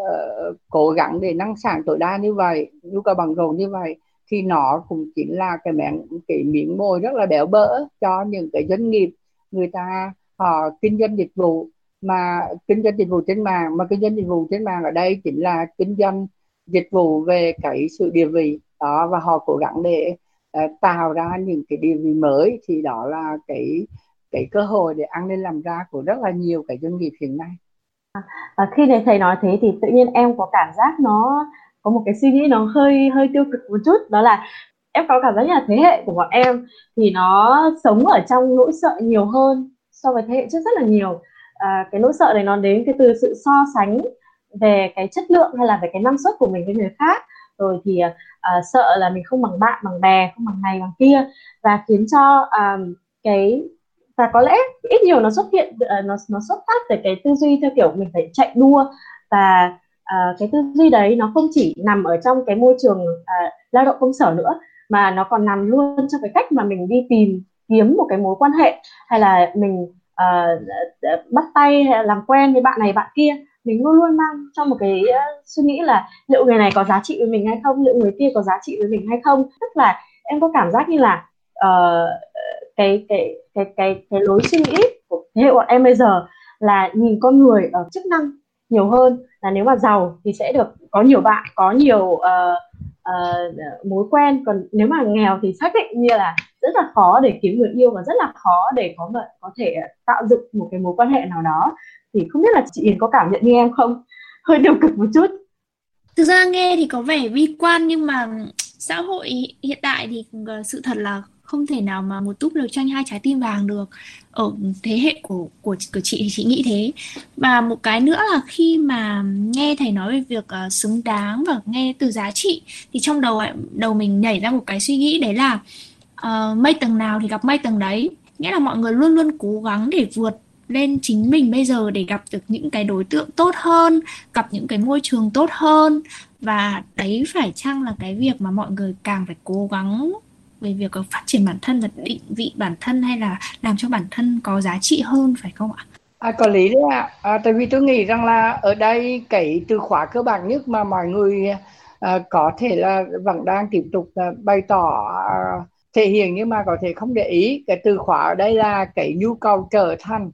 uh, cố gắng để năng sản tối đa như vậy nhu cầu bằng rộn như vậy thì nó cũng chính là cái miếng cái miếng mồi rất là béo bỡ cho những cái doanh nghiệp người ta họ kinh doanh dịch vụ mà kinh doanh dịch vụ trên mạng mà kinh doanh dịch vụ trên mạng ở đây chính là kinh doanh dịch vụ về cái sự địa vị đó và họ cố gắng để uh, tạo ra những cái địa vị mới. Thì đó là cái cái cơ hội để ăn nên làm ra của rất là nhiều cái doanh nghiệp hiện nay. À, khi này thầy nói thế thì tự nhiên em có cảm giác nó có một cái suy nghĩ nó hơi hơi tiêu cực một chút. Đó là em có cảm giác như là thế hệ của bọn em thì nó sống ở trong nỗi sợ nhiều hơn so với thế hệ trước rất là nhiều à, cái nỗi sợ này nó đến cái từ sự so sánh về cái chất lượng hay là về cái năng suất của mình với người khác. Rồi thì à, à sợ là mình không bằng bạn bằng bè không bằng này bằng kia. Và khiến cho à, cái và có lẽ ít nhiều nó xuất hiện à, nó nó xuất phát từ cái tư duy theo kiểu mình phải chạy đua. Và uh, cái tư duy đấy nó không chỉ nằm ở trong cái môi trường uh, lao động công sở nữa mà nó còn nằm luôn trong cái cách mà mình đi tìm kiếm một cái mối quan hệ hay là mình uh, bắt tay hay làm quen với bạn này bạn kia. Mình luôn luôn mang trong một cái uh, suy nghĩ là liệu người này có giá trị với mình hay không liệu người kia có giá trị với mình hay không. Tức là em có cảm giác như là uh, cái cái cái cái cái lối suy nghĩ của thế hệ bọn em bây giờ là nhìn con người ở chức năng nhiều hơn là nếu mà giàu thì sẽ được có nhiều bạn có nhiều uh, uh, mối quen. Còn nếu mà nghèo thì xác định như là rất là khó để kiếm người yêu và rất là khó để có có thể tạo dựng một cái mối quan hệ nào đó. Thì không biết là chị Yến có cảm nhận như em không? Hơi tiêu cực một chút. Thực ra nghe thì có vẻ bi quan nhưng mà xã hội hiện tại thì ờ, sự thật là không thể nào mà một túp lều tranh hai trái tim vàng được. Ở thế hệ của của của chị thì chị nghĩ thế. Và một cái nữa là khi mà nghe thầy nói về việc uh, xứng đáng và nghe từ giá trị thì trong đầu đầu mình nhảy ra một cái suy nghĩ đấy là ờ, uh, mây tầng nào thì gặp mây tầng đấy. Nghĩa là mọi người luôn luôn cố gắng để vượt lên chính mình bây giờ để gặp được những cái đối tượng tốt hơn gặp những cái môi trường tốt hơn. Và đấy phải chăng là cái việc mà mọi người càng phải cố gắng về việc phát triển bản thân và định vị bản thân hay là làm cho bản thân có giá trị hơn phải không ạ? À, có lý đấy ạ. À. tại vì tôi nghĩ rằng là ở đây cái từ khóa cơ bản nhất mà mọi người à, có thể là vẫn đang tiếp tục à, bày tỏ à, thể hiện nhưng mà có thể không để ý cái từ khóa ở đây là cái nhu cầu trở thành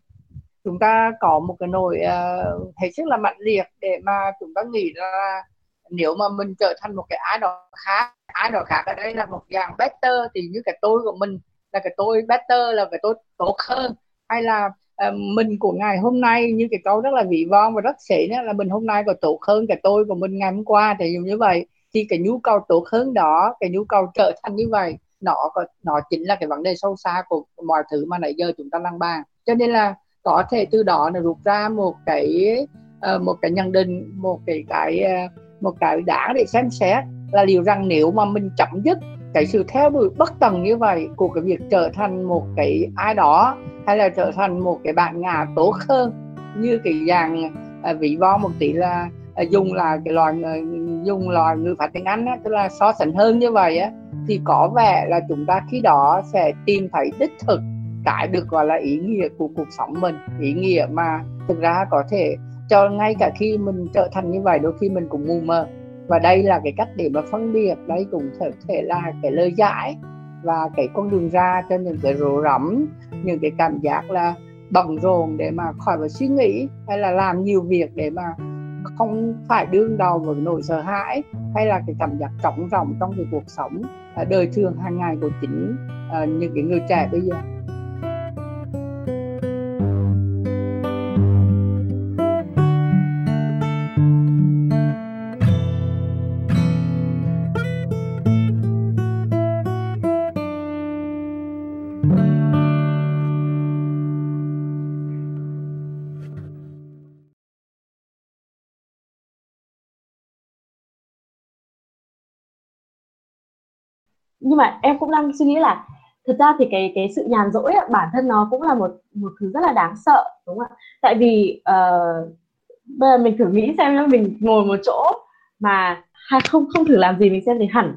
chúng ta có một cái nỗi uh, hết sức là mạnh liệt để mà chúng ta nghĩ là nếu mà mình trở thành một cái ai đó khác ai đó khác ở đây là một dạng better thì như cái tôi của mình là cái tôi better là cái tôi tốt hơn. Hay là uh, mình của ngày hôm nay như cái câu rất là vị von và rất xỉ đó là mình hôm nay còn tốt hơn cái tôi của mình ngày hôm qua thì như vậy. Thì cái nhu cầu tốt hơn đó cái nhu cầu trở thành như vậy nó nó chính là cái vấn đề sâu xa của mọi thứ mà nãy giờ chúng ta đang bàn. Cho nên là có thể từ đó là rút ra một cái uh, một cái nhận định một cái cái uh, một cái đã để xem xét là liệu rằng nếu mà mình chấm dứt cái sự theo đuổi bất tần như vậy của cái việc trở thành một cái ai đó hay là trở thành một cái bạn ngà tốt hơn như cái dạng à, vị vo một tỷ là à, dùng là cái loại dùng loại người phát tiếng Anh á, tức là so sánh hơn như vậy á thì có vẻ là chúng ta khi đó sẽ tìm thấy đích thực cái được gọi là ý nghĩa của cuộc sống mình ý nghĩa mà thực ra có thể cho ngay cả khi mình trở thành như vậy đôi khi mình cũng mù mờ và đây là cái cách để mà phân biệt đây cũng thể, thể là cái lời giải và cái con đường ra cho những cái rồ rẫm những cái cảm giác là bận rộn để mà khỏi phải suy nghĩ hay là làm nhiều việc để mà không phải đương đầu với nỗi sợ hãi hay là cái cảm giác trống rỗng trong cái cuộc sống à, đời thường hàng ngày của chính à, những cái người trẻ bây giờ. Mà em cũng đang suy nghĩ là thực ra thì cái cái sự nhàn rỗi ấy, bản thân nó cũng là một một thứ rất là đáng sợ đúng không ạ? Tại vì uh, bây giờ mình thử nghĩ xem nếu mình ngồi một chỗ mà hay không không thử làm gì mình xem thì hẳn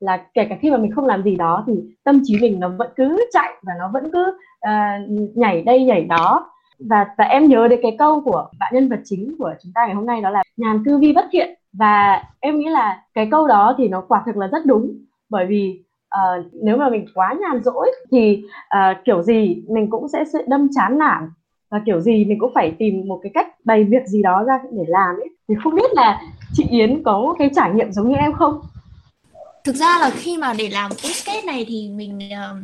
là kể cả khi mà mình không làm gì đó thì tâm trí mình nó vẫn cứ chạy và nó vẫn cứ uh, nhảy đây nhảy đó. Và và em nhớ đến cái câu của bạn nhân vật chính của chúng ta ngày hôm nay đó là nhàn cư vi bất thiện và em nghĩ là cái câu đó thì nó quả thực là rất đúng bởi vì uh, nếu mà mình quá nhàn rỗi thì uh, kiểu gì mình cũng sẽ sự đâm chán nản và kiểu gì mình cũng phải tìm một cái cách bày việc gì đó ra để làm ấy thì không biết là chị Yến có cái trải nghiệm giống như em không? Thực ra là khi mà để làm podcast này thì mình uh,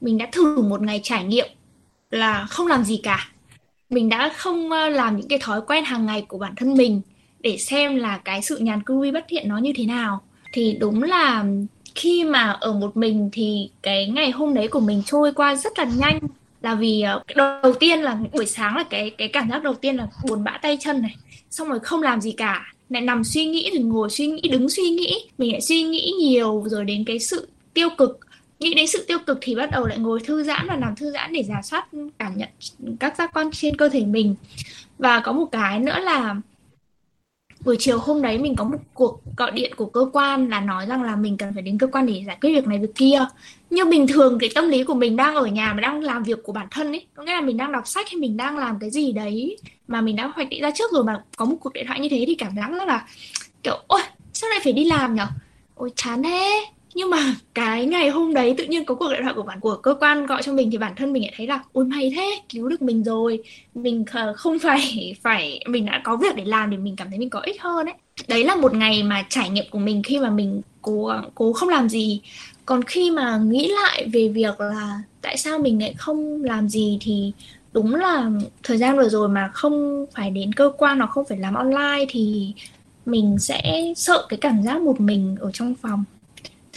mình đã thử một ngày trải nghiệm là không làm gì cả. Mình đã không làm những cái thói quen hàng ngày của bản thân mình để xem là cái sự nhàn cư vi bất thiện nó như thế nào. Thì đúng là khi mà ở một mình thì cái ngày hôm đấy của mình trôi qua rất là nhanh. Là vì ờ, đầu tiên là buổi sáng là cái cái cảm giác đầu tiên là buồn bã tay chân này. Xong rồi không làm gì cả. Lại nằm suy nghĩ, rồi ngồi suy nghĩ, đứng suy nghĩ. Mình lại suy nghĩ nhiều rồi đến cái sự tiêu cực. Nghĩ đến sự tiêu cực thì bắt đầu lại ngồi thư giãn và nằm thư giãn để giả soát, cảm nhận các giác quan trên cơ thể mình. Và có một cái nữa là buổi chiều hôm đấy mình có một cuộc gọi điện của cơ quan là nói rằng là mình cần phải đến cơ quan để giải quyết việc này, việc kia. Nhưng bình thường cái tâm lý của mình đang ở nhà mà đang làm việc của bản thân ấy, có nghĩa là mình đang đọc sách hay mình đang làm cái gì đấy mà mình đã hoạch định ra trước rồi mà có một cuộc điện thoại như thế thì cảm giác rất là kiểu, ôi, sao lại phải đi làm nhở? Ôi, chán thế nhưng mà cái ngày hôm đấy tự nhiên có cuộc điện thoại của bản của cơ quan gọi cho mình thì bản thân mình lại thấy là, ôi, may thế, cứu được mình rồi. Mình không [LAUGHS] phải phải, mình đã có việc để làm để mình cảm thấy mình có ích hơn đấy đấy là một ngày mà trải nghiệm của mình khi mà mình cố cố không làm gì. Còn khi mà nghĩ lại về việc là tại sao mình lại không làm gì thì đúng là thời gian vừa rồi mà không phải đến cơ quan hoặc không phải làm online thì mình sẽ sợ cái cảm giác một mình ở trong phòng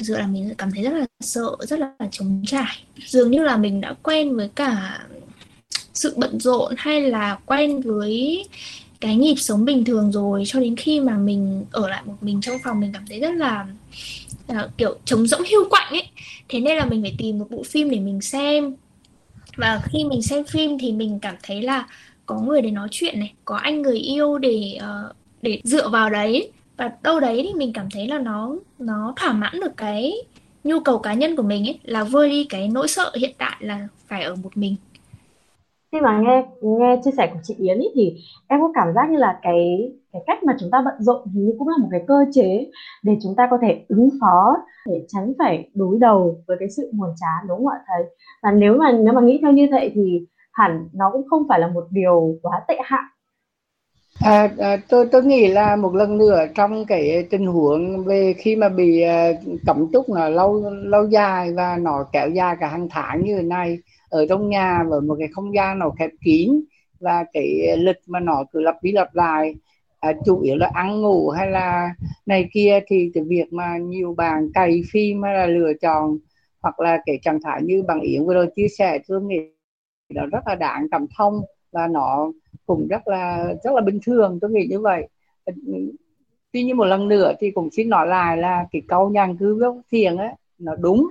thực sự là mình cảm thấy rất là sợ rất là trống trải. Dường như là mình đã quen với cả sự bận rộn hay là quen với cái nhịp sống bình thường rồi. Cho đến khi mà mình ở lại một mình trong phòng mình cảm thấy rất là uh, kiểu trống rỗng hiu quạnh ấy. Thế nên là mình phải tìm một bộ phim để mình xem. Và khi mình xem phim thì mình cảm thấy là có người để nói chuyện này có anh người yêu để uh, để dựa vào đấy và đâu đấy thì mình cảm thấy là nó nó thỏa mãn được cái nhu cầu cá nhân của mình ấy là vơi đi cái nỗi sợ hiện tại là phải ở một mình. Khi mà nghe nghe chia sẻ của chị Yến ý, thì em có cảm giác như là cái cái cách mà chúng ta bận rộn thì cũng là một cái cơ chế để chúng ta có thể ứng phó để tránh phải đối đầu với cái sự buồn chán đúng không ạ thầy? Và nếu mà nếu mà nghĩ theo như vậy thì hẳn nó cũng không phải là một điều quá tệ hại. À, à, tôi tôi nghĩ là một lần nữa trong cái tình huống về khi mà bị à, cấm túc là lâu lâu dài và nó kéo dài cả hàng tháng như thế này ở trong nhà với một cái không gian nào khép kín và cái lịch mà nó cứ lặp đi lặp lại à, chủ yếu là ăn ngủ hay là này kia thì cái việc mà nhiều bạn cày phim hay là lựa chọn hoặc là cái trạng thái như bằng Yến vừa rồi chia sẻ tôi nghĩ nó rất là đáng cảm thông và nó cũng rất là rất là bình thường tôi nghĩ như vậy. Tuy nhiên một lần nữa thì cũng xin nói lại là cái câu nhàn cư gốc thiền á nó đúng.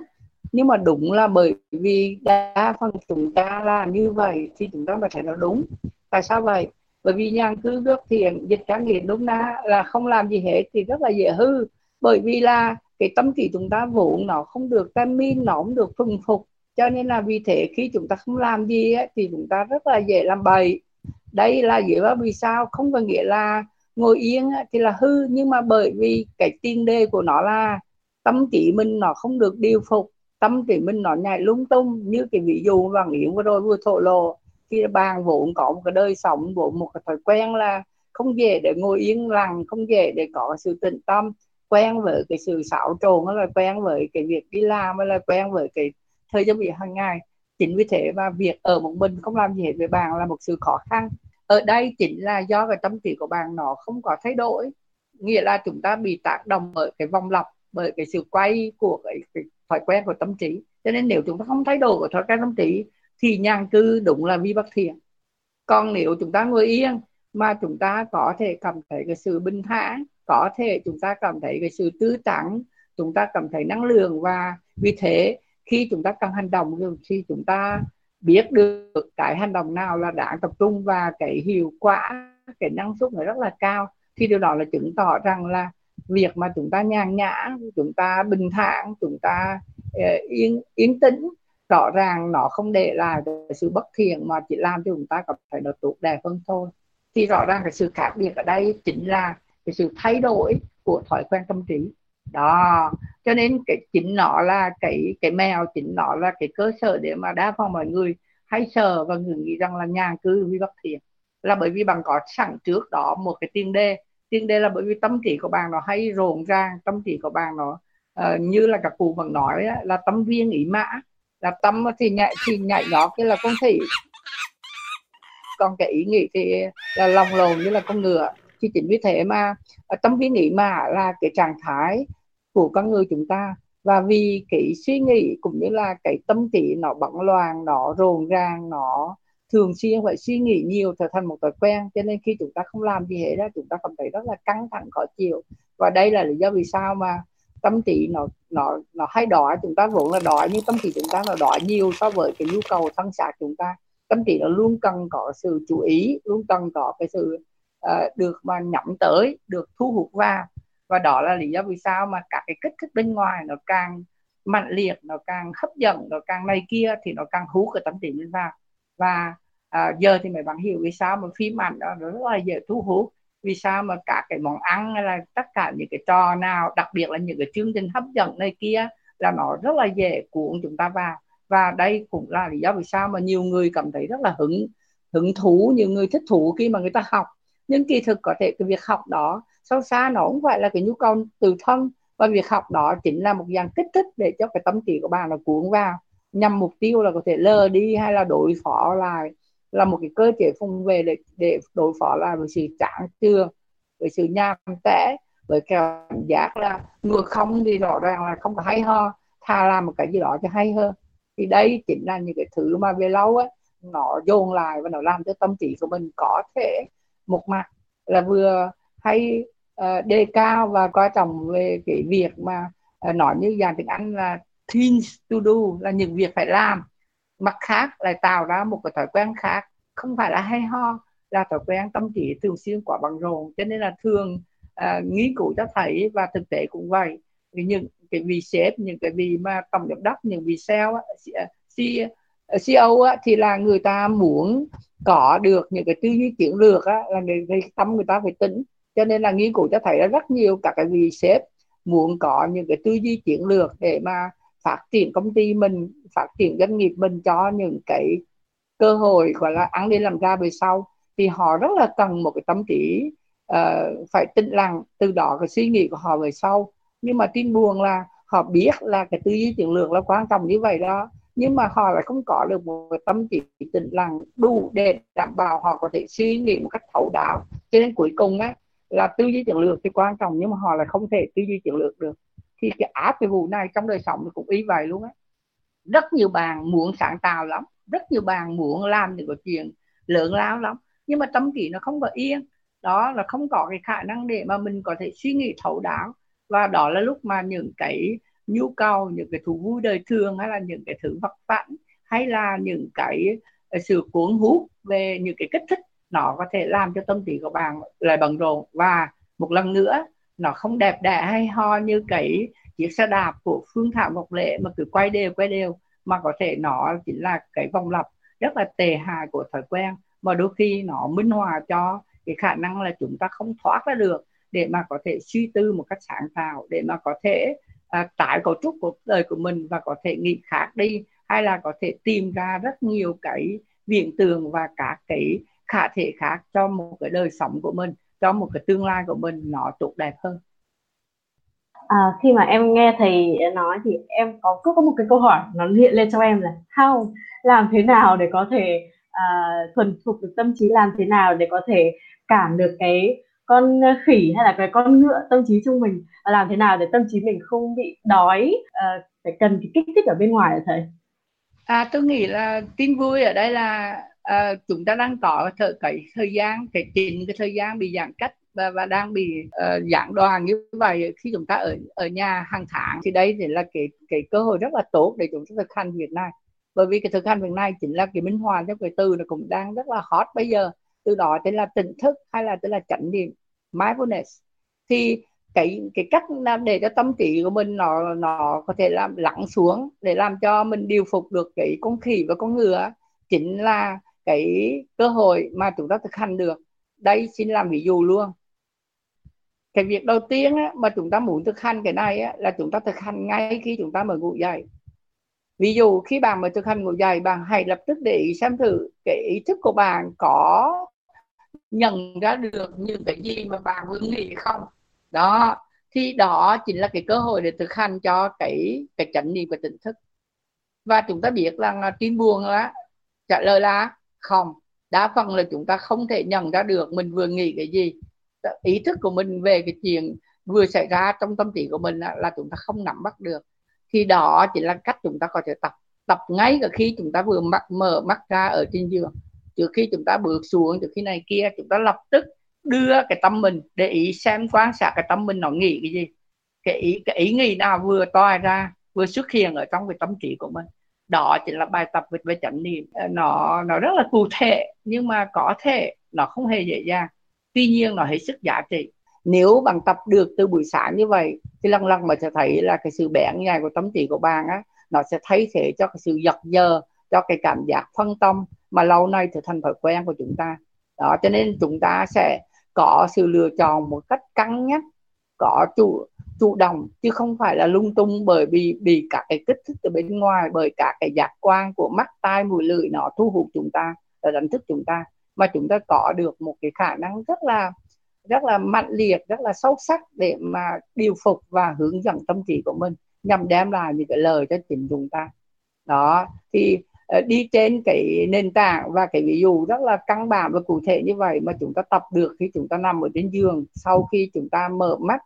Nhưng mà đúng là bởi vì đa phần chúng ta làm như vậy thì chúng ta phải thấy nó đúng. Tại sao vậy? Bởi vì nhàn cư gốc thiền dịch trang nghĩa đúng na là không làm gì hết thì rất là dễ hư. Bởi vì là cái tâm trí chúng ta vốn nó không được tâm min nó không được phừng phục. Cho nên là vì thế khi chúng ta không làm gì ấy, thì chúng ta rất là dễ làm bậy đây là dựa bao vì sao? Không có nghĩa là ngồi yên thì là hư. Nhưng mà bởi vì cái tiền đề của nó là tâm trí mình nó không được điều phục, tâm trí mình nó nhảy lung tung. Như cái ví dụ bằng yến vừa rồi vừa thổ lộ, khi bạn vốn có một cái đời sống, vốn một cái thói quen là không dễ để ngồi yên lặng, không dễ để có sự tĩnh tâm, quen với cái sự xáo trộn hay là quen với cái việc đi làm hay là quen với cái thời gian bị hàng ngày chính vì thế mà việc ở một mình không làm gì hết với bạn là một sự khó khăn. Ở đây chính là do cái tâm trí của bạn nó không có thay đổi. Nghĩa là chúng ta bị tác động bởi cái vòng lặp bởi cái sự quay của cái, cái thói quen của tâm trí. Cho nên nếu chúng ta không thay đổi của thói quen tâm trí thì nhàn cư đúng là vi bất thiện. Còn nếu chúng ta ngồi yên mà chúng ta có thể cảm thấy cái sự bình thản có thể chúng ta cảm thấy cái sự tứ tắn chúng ta cảm thấy năng lượng và vì thế khi chúng ta cần hành động thì chúng ta biết được cái hành động nào là đáng tập trung và cái hiệu quả cái năng suất nó rất là cao. Thì điều đó là chứng tỏ rằng là việc mà chúng ta nhàn nhã chúng ta bình thản chúng ta uh, yên yên tĩnh rõ ràng nó không để lại sự bất thiện mà chỉ làm cho chúng ta cảm thấy nó tốt đẹp hơn thôi. Thì rõ ràng cái sự khác biệt ở đây chính là cái sự thay đổi của thói quen tâm trí đó. Cho nên cái chính nó là cái cái mèo chính nó là cái cơ sở để mà đa phần mọi người hay sợ và người nghĩ rằng là nhà cư vi bất thiện. Là bởi vì bạn có sẵn trước đó một cái tiền đề. Tiền đề là bởi vì tâm trí của bạn nó hay rộn ràng tâm trí của bạn nó uh, như là các cụ vẫn nói ấy, là tâm viên ý mã. Là tâm thì nhạy thì nhạy nhỏ cái là con thị còn cái ý nghĩ thì là lòng lồn như là con ngựa thì chính vì thế mà à, tâm viên nghĩ mà là cái trạng thái của con người chúng ta. Và vì cái suy nghĩ cũng như là cái tâm trí nó bận loạn, nó rồn ràng, nó thường xuyên phải suy nghĩ nhiều trở thành một thói quen. Cho nên khi chúng ta không làm gì hết đó chúng ta cảm thấy rất là căng thẳng, khó chịu. Và đây là lý do vì sao mà tâm trí nó nó nó hay đòi chúng ta vốn là đòi nhưng tâm trí chúng ta nó đòi nhiều so với cái nhu cầu thân xác chúng ta. Tâm trí nó luôn cần có sự chú ý, luôn cần có cái sự uh, được mà nhắm tới được thu hút vào. Và đó là lý do vì sao mà các cái kích thích bên ngoài nó càng mạnh liệt nó càng hấp dẫn nó càng này kia thì nó càng hút cái tâm trí lên vào. Và à, giờ thì mấy bạn hiểu vì sao mà phim ảnh đó nó rất là dễ thu hút vì sao mà cả cái món ăn hay là tất cả những cái trò nào đặc biệt là những cái chương trình hấp dẫn này kia là nó rất là dễ cuốn chúng ta vào. Và đây cũng là lý do vì sao mà nhiều người cảm thấy rất là hứng hứng thú nhiều người thích thú khi mà người ta học nhưng kỳ thực có thể cái việc học đó sâu xa nó không phải là cái nhu cầu từ thân, và việc học đó chính là một dạng kích thích để cho cái tâm trí của bạn là cuốn vào, nhằm mục tiêu là có thể lơ đi hay là đối phó lại, là một cái cơ chế phòng về để để đối phó lại với sự chán chường, với sự nhàm tẻ, với cảm giác là ngược không thì rõ ràng là không có hay ho, thà làm một cái gì đó cho hay hơn. Thì đây chính là những cái thứ mà về lâu á, nó dồn lại và nó làm cho tâm trí của mình có thể một mặt là vừa hay uh, đề cao và coi trọng về cái việc mà uh, nói như dạng tiếng Anh là things to do là những việc phải làm. Mặt khác lại tạo ra một cái thói quen khác không phải là hay ho là thói quen tâm trí thường xuyên quá bằng rộn. Cho nên là thường uh, nghiên cứu cho thấy và thực tế cũng vậy. Những cái vị sếp những cái vị mà tổng giám đốc những vị sale CEO á, thì là người ta muốn có được những cái tư duy chiến lược á, là người, người tâm người ta phải tính. Cho nên là nghiên cứu cho thấy là rất nhiều các cái vị sếp muốn có những cái tư duy chiến lược để mà phát triển công ty mình phát triển doanh nghiệp mình cho những cái cơ hội gọi là ăn đi làm ra về sau. Thì họ rất là cần một cái tâm trí uh, phải tĩnh lặng từ đó cái suy nghĩ của họ về sau. Nhưng mà tin buồn là họ biết là cái tư duy chiến lược là quan trọng như vậy đó nhưng mà họ lại không có được một tâm trí tĩnh lặng đủ để đảm bảo họ có thể suy nghĩ một cách thấu đáo. Cho nên cuối cùng á, là tư duy chiến lược thì quan trọng, nhưng mà họ lại không thể tư duy chiến lược được. Thì cái áp cái vụ này trong đời sống cũng y vậy luôn á. Rất nhiều bạn muốn sáng tạo lắm, rất nhiều bạn muốn làm những cái chuyện lớn lao lắm, nhưng mà tâm trí nó không có yên. Đó là không có cái khả năng để mà mình có thể suy nghĩ thấu đáo. Và đó là lúc mà những cái nhu cầu, những cái thú vui đời thường hay là những cái thứ vật vãnh hay là những cái ờ, sự cuốn hút về những cái kích thích, nó có thể làm cho tâm trí của bạn lại bận rộn. Và một lần nữa, nó không đẹp đẽ hay ho như cái chiếc xe đạp của phương thảo ngọc lệ mà cứ quay đều quay đều, mà có thể nó chính là cái vòng lặp rất là tệ hại của thói quen, mà đôi khi nó minh hòa cho cái khả năng là chúng ta không thoát ra được để mà có thể suy tư một cách sáng tạo, để mà có thể à, tái cấu trúc cuộc đời của mình và có thể nghĩ khác đi hay là có thể tìm ra rất nhiều cái viễn tường và các cái khả thể khác cho một cái đời sống của mình cho một cái tương lai của mình nó tốt đẹp hơn. À, khi mà em nghe thầy nói thì em có cứ có một cái câu hỏi nó hiện lên trong em là how làm thế nào để có thể uh, thuần phục được tâm trí làm thế nào để có thể cảm được cái con ờ, khỉ hay là cái con ngựa tâm trí trong mình và làm thế nào để tâm trí mình không bị đói? Uh, phải cần cái kích thích ở bên ngoài hả thầy? À tôi nghĩ là tin vui ở đây là uh, chúng ta đang có thời cái thời gian cái chính cái thời gian bị giãn cách và, và đang bị uh, giãn đoàn như vậy. Khi chúng ta ở ở nhà hàng tháng thì đây thì là cái cái cơ hội rất là tốt để chúng ta thực hành việc này. Bởi vì cái thực hành việc này chính là cái minh họa cho cái từ nó cũng đang rất là hot bây giờ. Từ đó tên là tỉnh thức hay là tên là chánh niệm mindfulness. Thì cái cái cách để cho tâm trí của mình nó nó có thể làm lắng xuống để làm cho mình điều phục được cái con khỉ và con ngựa chính là cái cơ hội mà chúng ta thực hành được. Đây xin làm ví dụ luôn. Cái việc đầu tiên á, mà chúng ta muốn thực hành cái này á, là chúng ta thực hành ngay khi chúng ta mở ngủ dậy. Ví dụ khi bạn mới thực hành ngủ dậy bạn hãy lập tức để ý xem thử cái ý thức của bạn có nhận ra được những cái gì mà bạn vừa nghĩ không? Đó thì đó chính là cái cơ hội để thực hành cho cái cái chánh niệm và tỉnh thức. Và chúng ta biết là tin buồn là trả lời là không. Đa phần là chúng ta không thể nhận ra được mình vừa nghĩ cái gì. Ý thức của mình về cái chuyện vừa xảy ra trong tâm trí của mình là, là chúng ta không nắm bắt được. Thì đó chỉ là cách chúng ta có thể tập. Tập ngay cả khi chúng ta vừa mở mắt ra ở trên giường trước khi chúng ta bước xuống trước khi này kia chúng ta lập tức đưa cái tâm mình để ý xem quan sát cái tâm mình nó nghĩ cái gì. Cái ý cái ý nghĩ nào vừa toi ra vừa xuất hiện ở trong cái tâm trí của mình. Đó chính là bài tập về, về chánh niệm. Ờ, nó nó rất là cụ thể nhưng mà có thể nó không hề dễ dàng. Tuy nhiên nó hết sức giá trị. Nếu bạn tập được từ buổi sáng như vậy thì lần lần mà sẽ thấy là cái sự bén nhạy của tâm trí của bạn á nó sẽ thay thế cho cái sự giật giờ cho cái cảm giác phân tâm mà lâu nay trở thành thói quen của chúng ta. Đó, cho nên chúng ta sẽ có sự lựa chọn một cách cân nhắc, có chủ chủ động, chứ không phải là lung tung bởi vì bị các cái kích thích từ bên ngoài, bởi các cái giác quan của mắt, tai, mũi, lưỡi nó thu hút chúng ta và đánh thức chúng ta. Mà chúng ta có được một cái khả năng rất là rất là mạnh liệt, rất là sâu sắc để mà điều phục và hướng dẫn tâm trí của mình, nhằm đem lại những cái lời cho chính chúng ta. Đó, thì Ờ, đi trên cái nền tảng và cái ví dụ rất là căn bản và cụ thể như vậy mà chúng ta tập được khi chúng ta nằm ở trên giường. Sau khi chúng ta mở mắt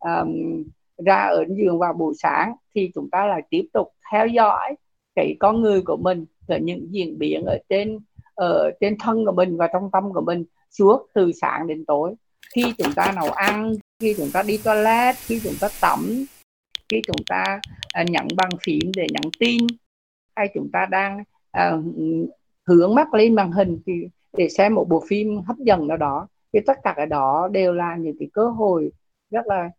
um, ra ở giường vào buổi sáng thì chúng ta lại tiếp tục theo dõi cái con người của mình và những diễn biến ở trên ở trên thân của mình và trong tâm của mình suốt từ sáng đến tối. Khi chúng ta nấu ăn khi chúng ta đi toilet khi chúng ta tắm khi chúng ta ờ, nhận bằng phím để nhắn tin hay chúng ta đang à, hướng mắt lên màn hình thì để xem một bộ phim hấp dẫn nào đó. Thì tất cả cái đó đều là những cái cơ hội rất là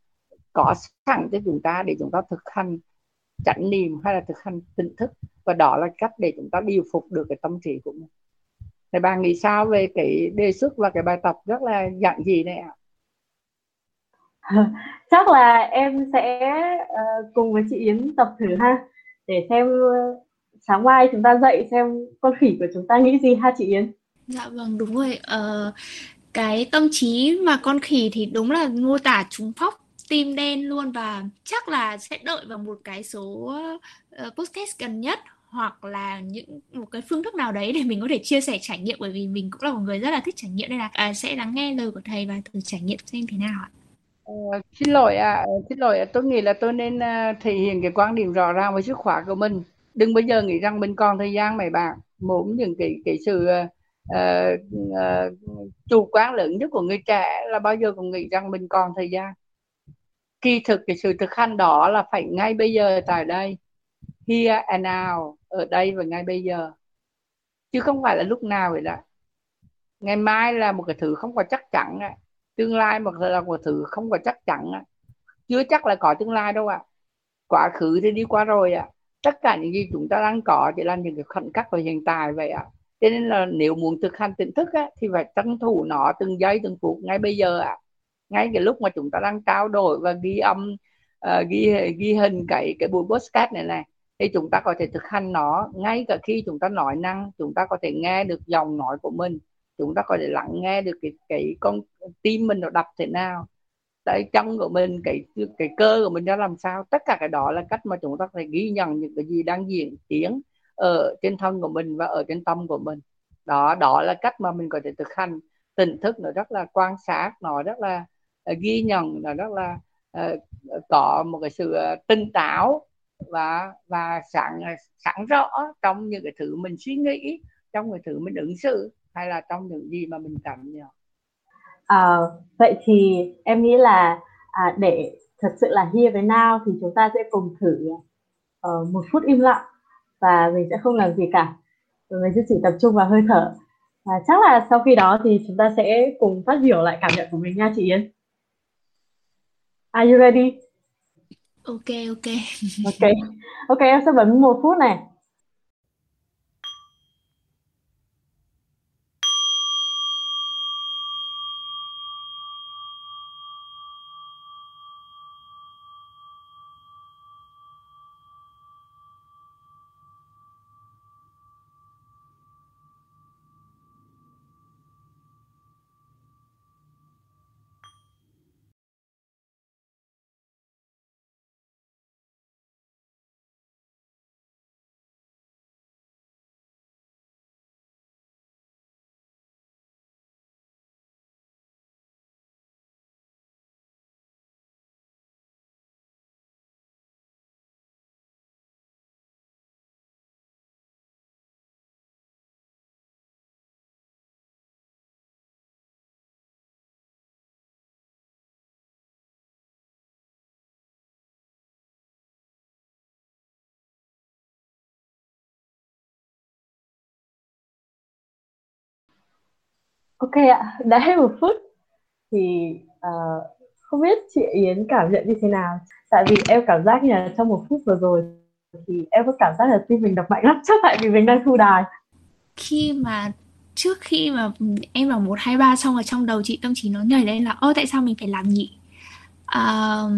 có sẵn cho chúng ta để chúng ta thực hành chánh niệm hay là thực hành tỉnh thức. Và đó là cách để chúng ta điều phục được cái tâm trí của mình. Thì bà nghĩ sao về cái đề xuất và cái bài tập rất là dạng gì này ạ? [LAUGHS] Chắc là em sẽ uh, cùng với chị Yến tập thử ha để xem uh, sáng mai chúng ta dậy xem con khỉ của chúng ta nghĩ gì ha chị Yến dạ vâng đúng rồi uh, cái tâm trí mà con khỉ thì đúng là mô tả chúng phóc tim đen luôn và chắc là sẽ đợi vào một cái số uh, podcast gần nhất hoặc là những một cái phương thức nào đấy để mình có thể chia sẻ trải nghiệm bởi vì mình cũng là một người rất là thích trải nghiệm nên là à, sẽ lắng nghe lời của thầy và thử trải nghiệm xem thế nào ạ. Ờ, xin lỗi ạ, à, xin lỗi à, tôi nghĩ là tôi nên uh, thể hiện cái quan điểm rõ ràng với sức khỏe của mình. Đừng bây giờ nghĩ rằng mình còn thời gian mày bạn. Muốn những cái cái sự uh, uh, chủ quan lớn nhất của người trẻ là bao giờ cũng nghĩ rằng mình còn thời gian. Kỳ thực cái sự thực hành đó là phải ngay bây giờ tại đây here and now ở đây và ngay bây giờ chứ không phải là lúc nào vậy đó ngày mai là một cái thứ không có chắc chắn tương lai một là một thứ không có chắc chắn chưa chắc là có tương lai đâu ạ à. quá khứ thì đi qua rồi ạ à tất cả những gì chúng ta đang có chỉ là những cái khoảnh khắc và hiện tại vậy ạ à. cho nên là nếu muốn thực hành tỉnh thức á, thì phải tranh thủ nó từng giây từng phút ngay bây giờ ạ à. ngay cái lúc mà chúng ta đang trao đổi và ghi âm uh, ghi ghi hình cái cái buổi podcast này này thì chúng ta có thể thực hành nó ngay cả khi chúng ta nói năng chúng ta có thể nghe được dòng nói của mình chúng ta có thể lắng nghe được cái cái con tim mình nó đập thế nào tại chân của mình cái cái cơ của mình đã làm sao? Tất cả cái đó là cách mà chúng ta phải ghi nhận những cái gì đang diễn tiến ở trên thân của mình và ở trên tâm của mình. Đó đó là cách mà mình có thể thực hành. Tỉnh thức nó rất là quan sát nó rất là uh, ghi nhận nó rất là uh, có một cái sự ờ, uh, tinh táo và và sẵn sẵn rõ trong những cái thứ mình suy nghĩ trong cái thứ mình ứng xử hay là trong những gì mà mình cảm nhận à, vậy thì em nghĩ là à, để thật sự là here với now thì chúng ta sẽ cùng thử uh, một phút im lặng và mình sẽ không làm gì cả mình sẽ chỉ tập trung vào hơi thở và chắc là sau khi đó thì chúng ta sẽ cùng phát biểu lại cảm nhận của mình nha chị Yến Are you ready? Ok ok. ok. Ok em sẽ bấm một phút này. Ok ạ, đã hết một phút. Thì uh, không biết chị Yến cảm nhận như thế nào? Tại vì em cảm giác như là trong một phút vừa rồi thì em có cảm giác là tim mình đập mạnh lắm [LAUGHS] chắc tại vì mình đang thu đài. Khi mà trước khi mà em vào một hai ba xong ở trong đầu chị tâm trí nó nhảy lên là ơ tại sao mình phải làm nhỉ? Uh,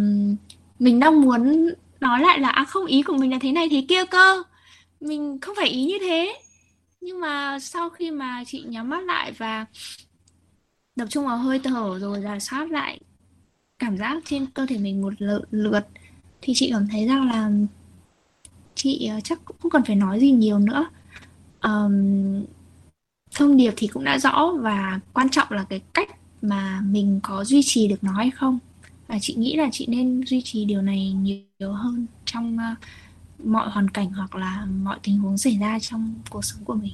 mình đang muốn nói lại là à không ý của mình là thế này thế kia cơ. Mình không phải ý như thế nhưng mà sau khi mà chị nhắm mắt lại và tập trung vào hơi thở rồi giả soát lại cảm giác trên cơ thể mình một lượt, lượt thì chị cảm thấy rằng là chị ờ, chắc cũng không cần phải nói gì nhiều nữa. Um, thông điệp thì cũng đã rõ và quan trọng là cái cách mà mình có duy trì được nó hay không. Và chị nghĩ là chị nên duy trì điều này nhiều hơn trong uh, mọi hoàn cảnh hoặc là mọi tình huống xảy ra trong cuộc sống của mình?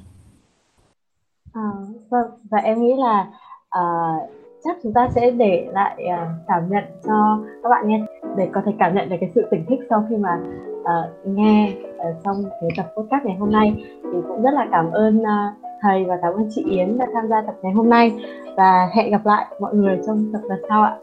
À, vâng và em nghĩ là uh, chắc chúng ta sẽ để lại uh, cảm nhận cho các bạn nghe để có thể cảm nhận được cái sự tỉnh thức sau khi mà uh, nghe uh, trong cái tập podcast ngày hôm nay. Thì cũng rất là cảm ơn uh, thầy và cảm ơn chị Yến đã tham gia tập ngày hôm nay. Và hẹn gặp lại mọi người trong tập lần sau ạ.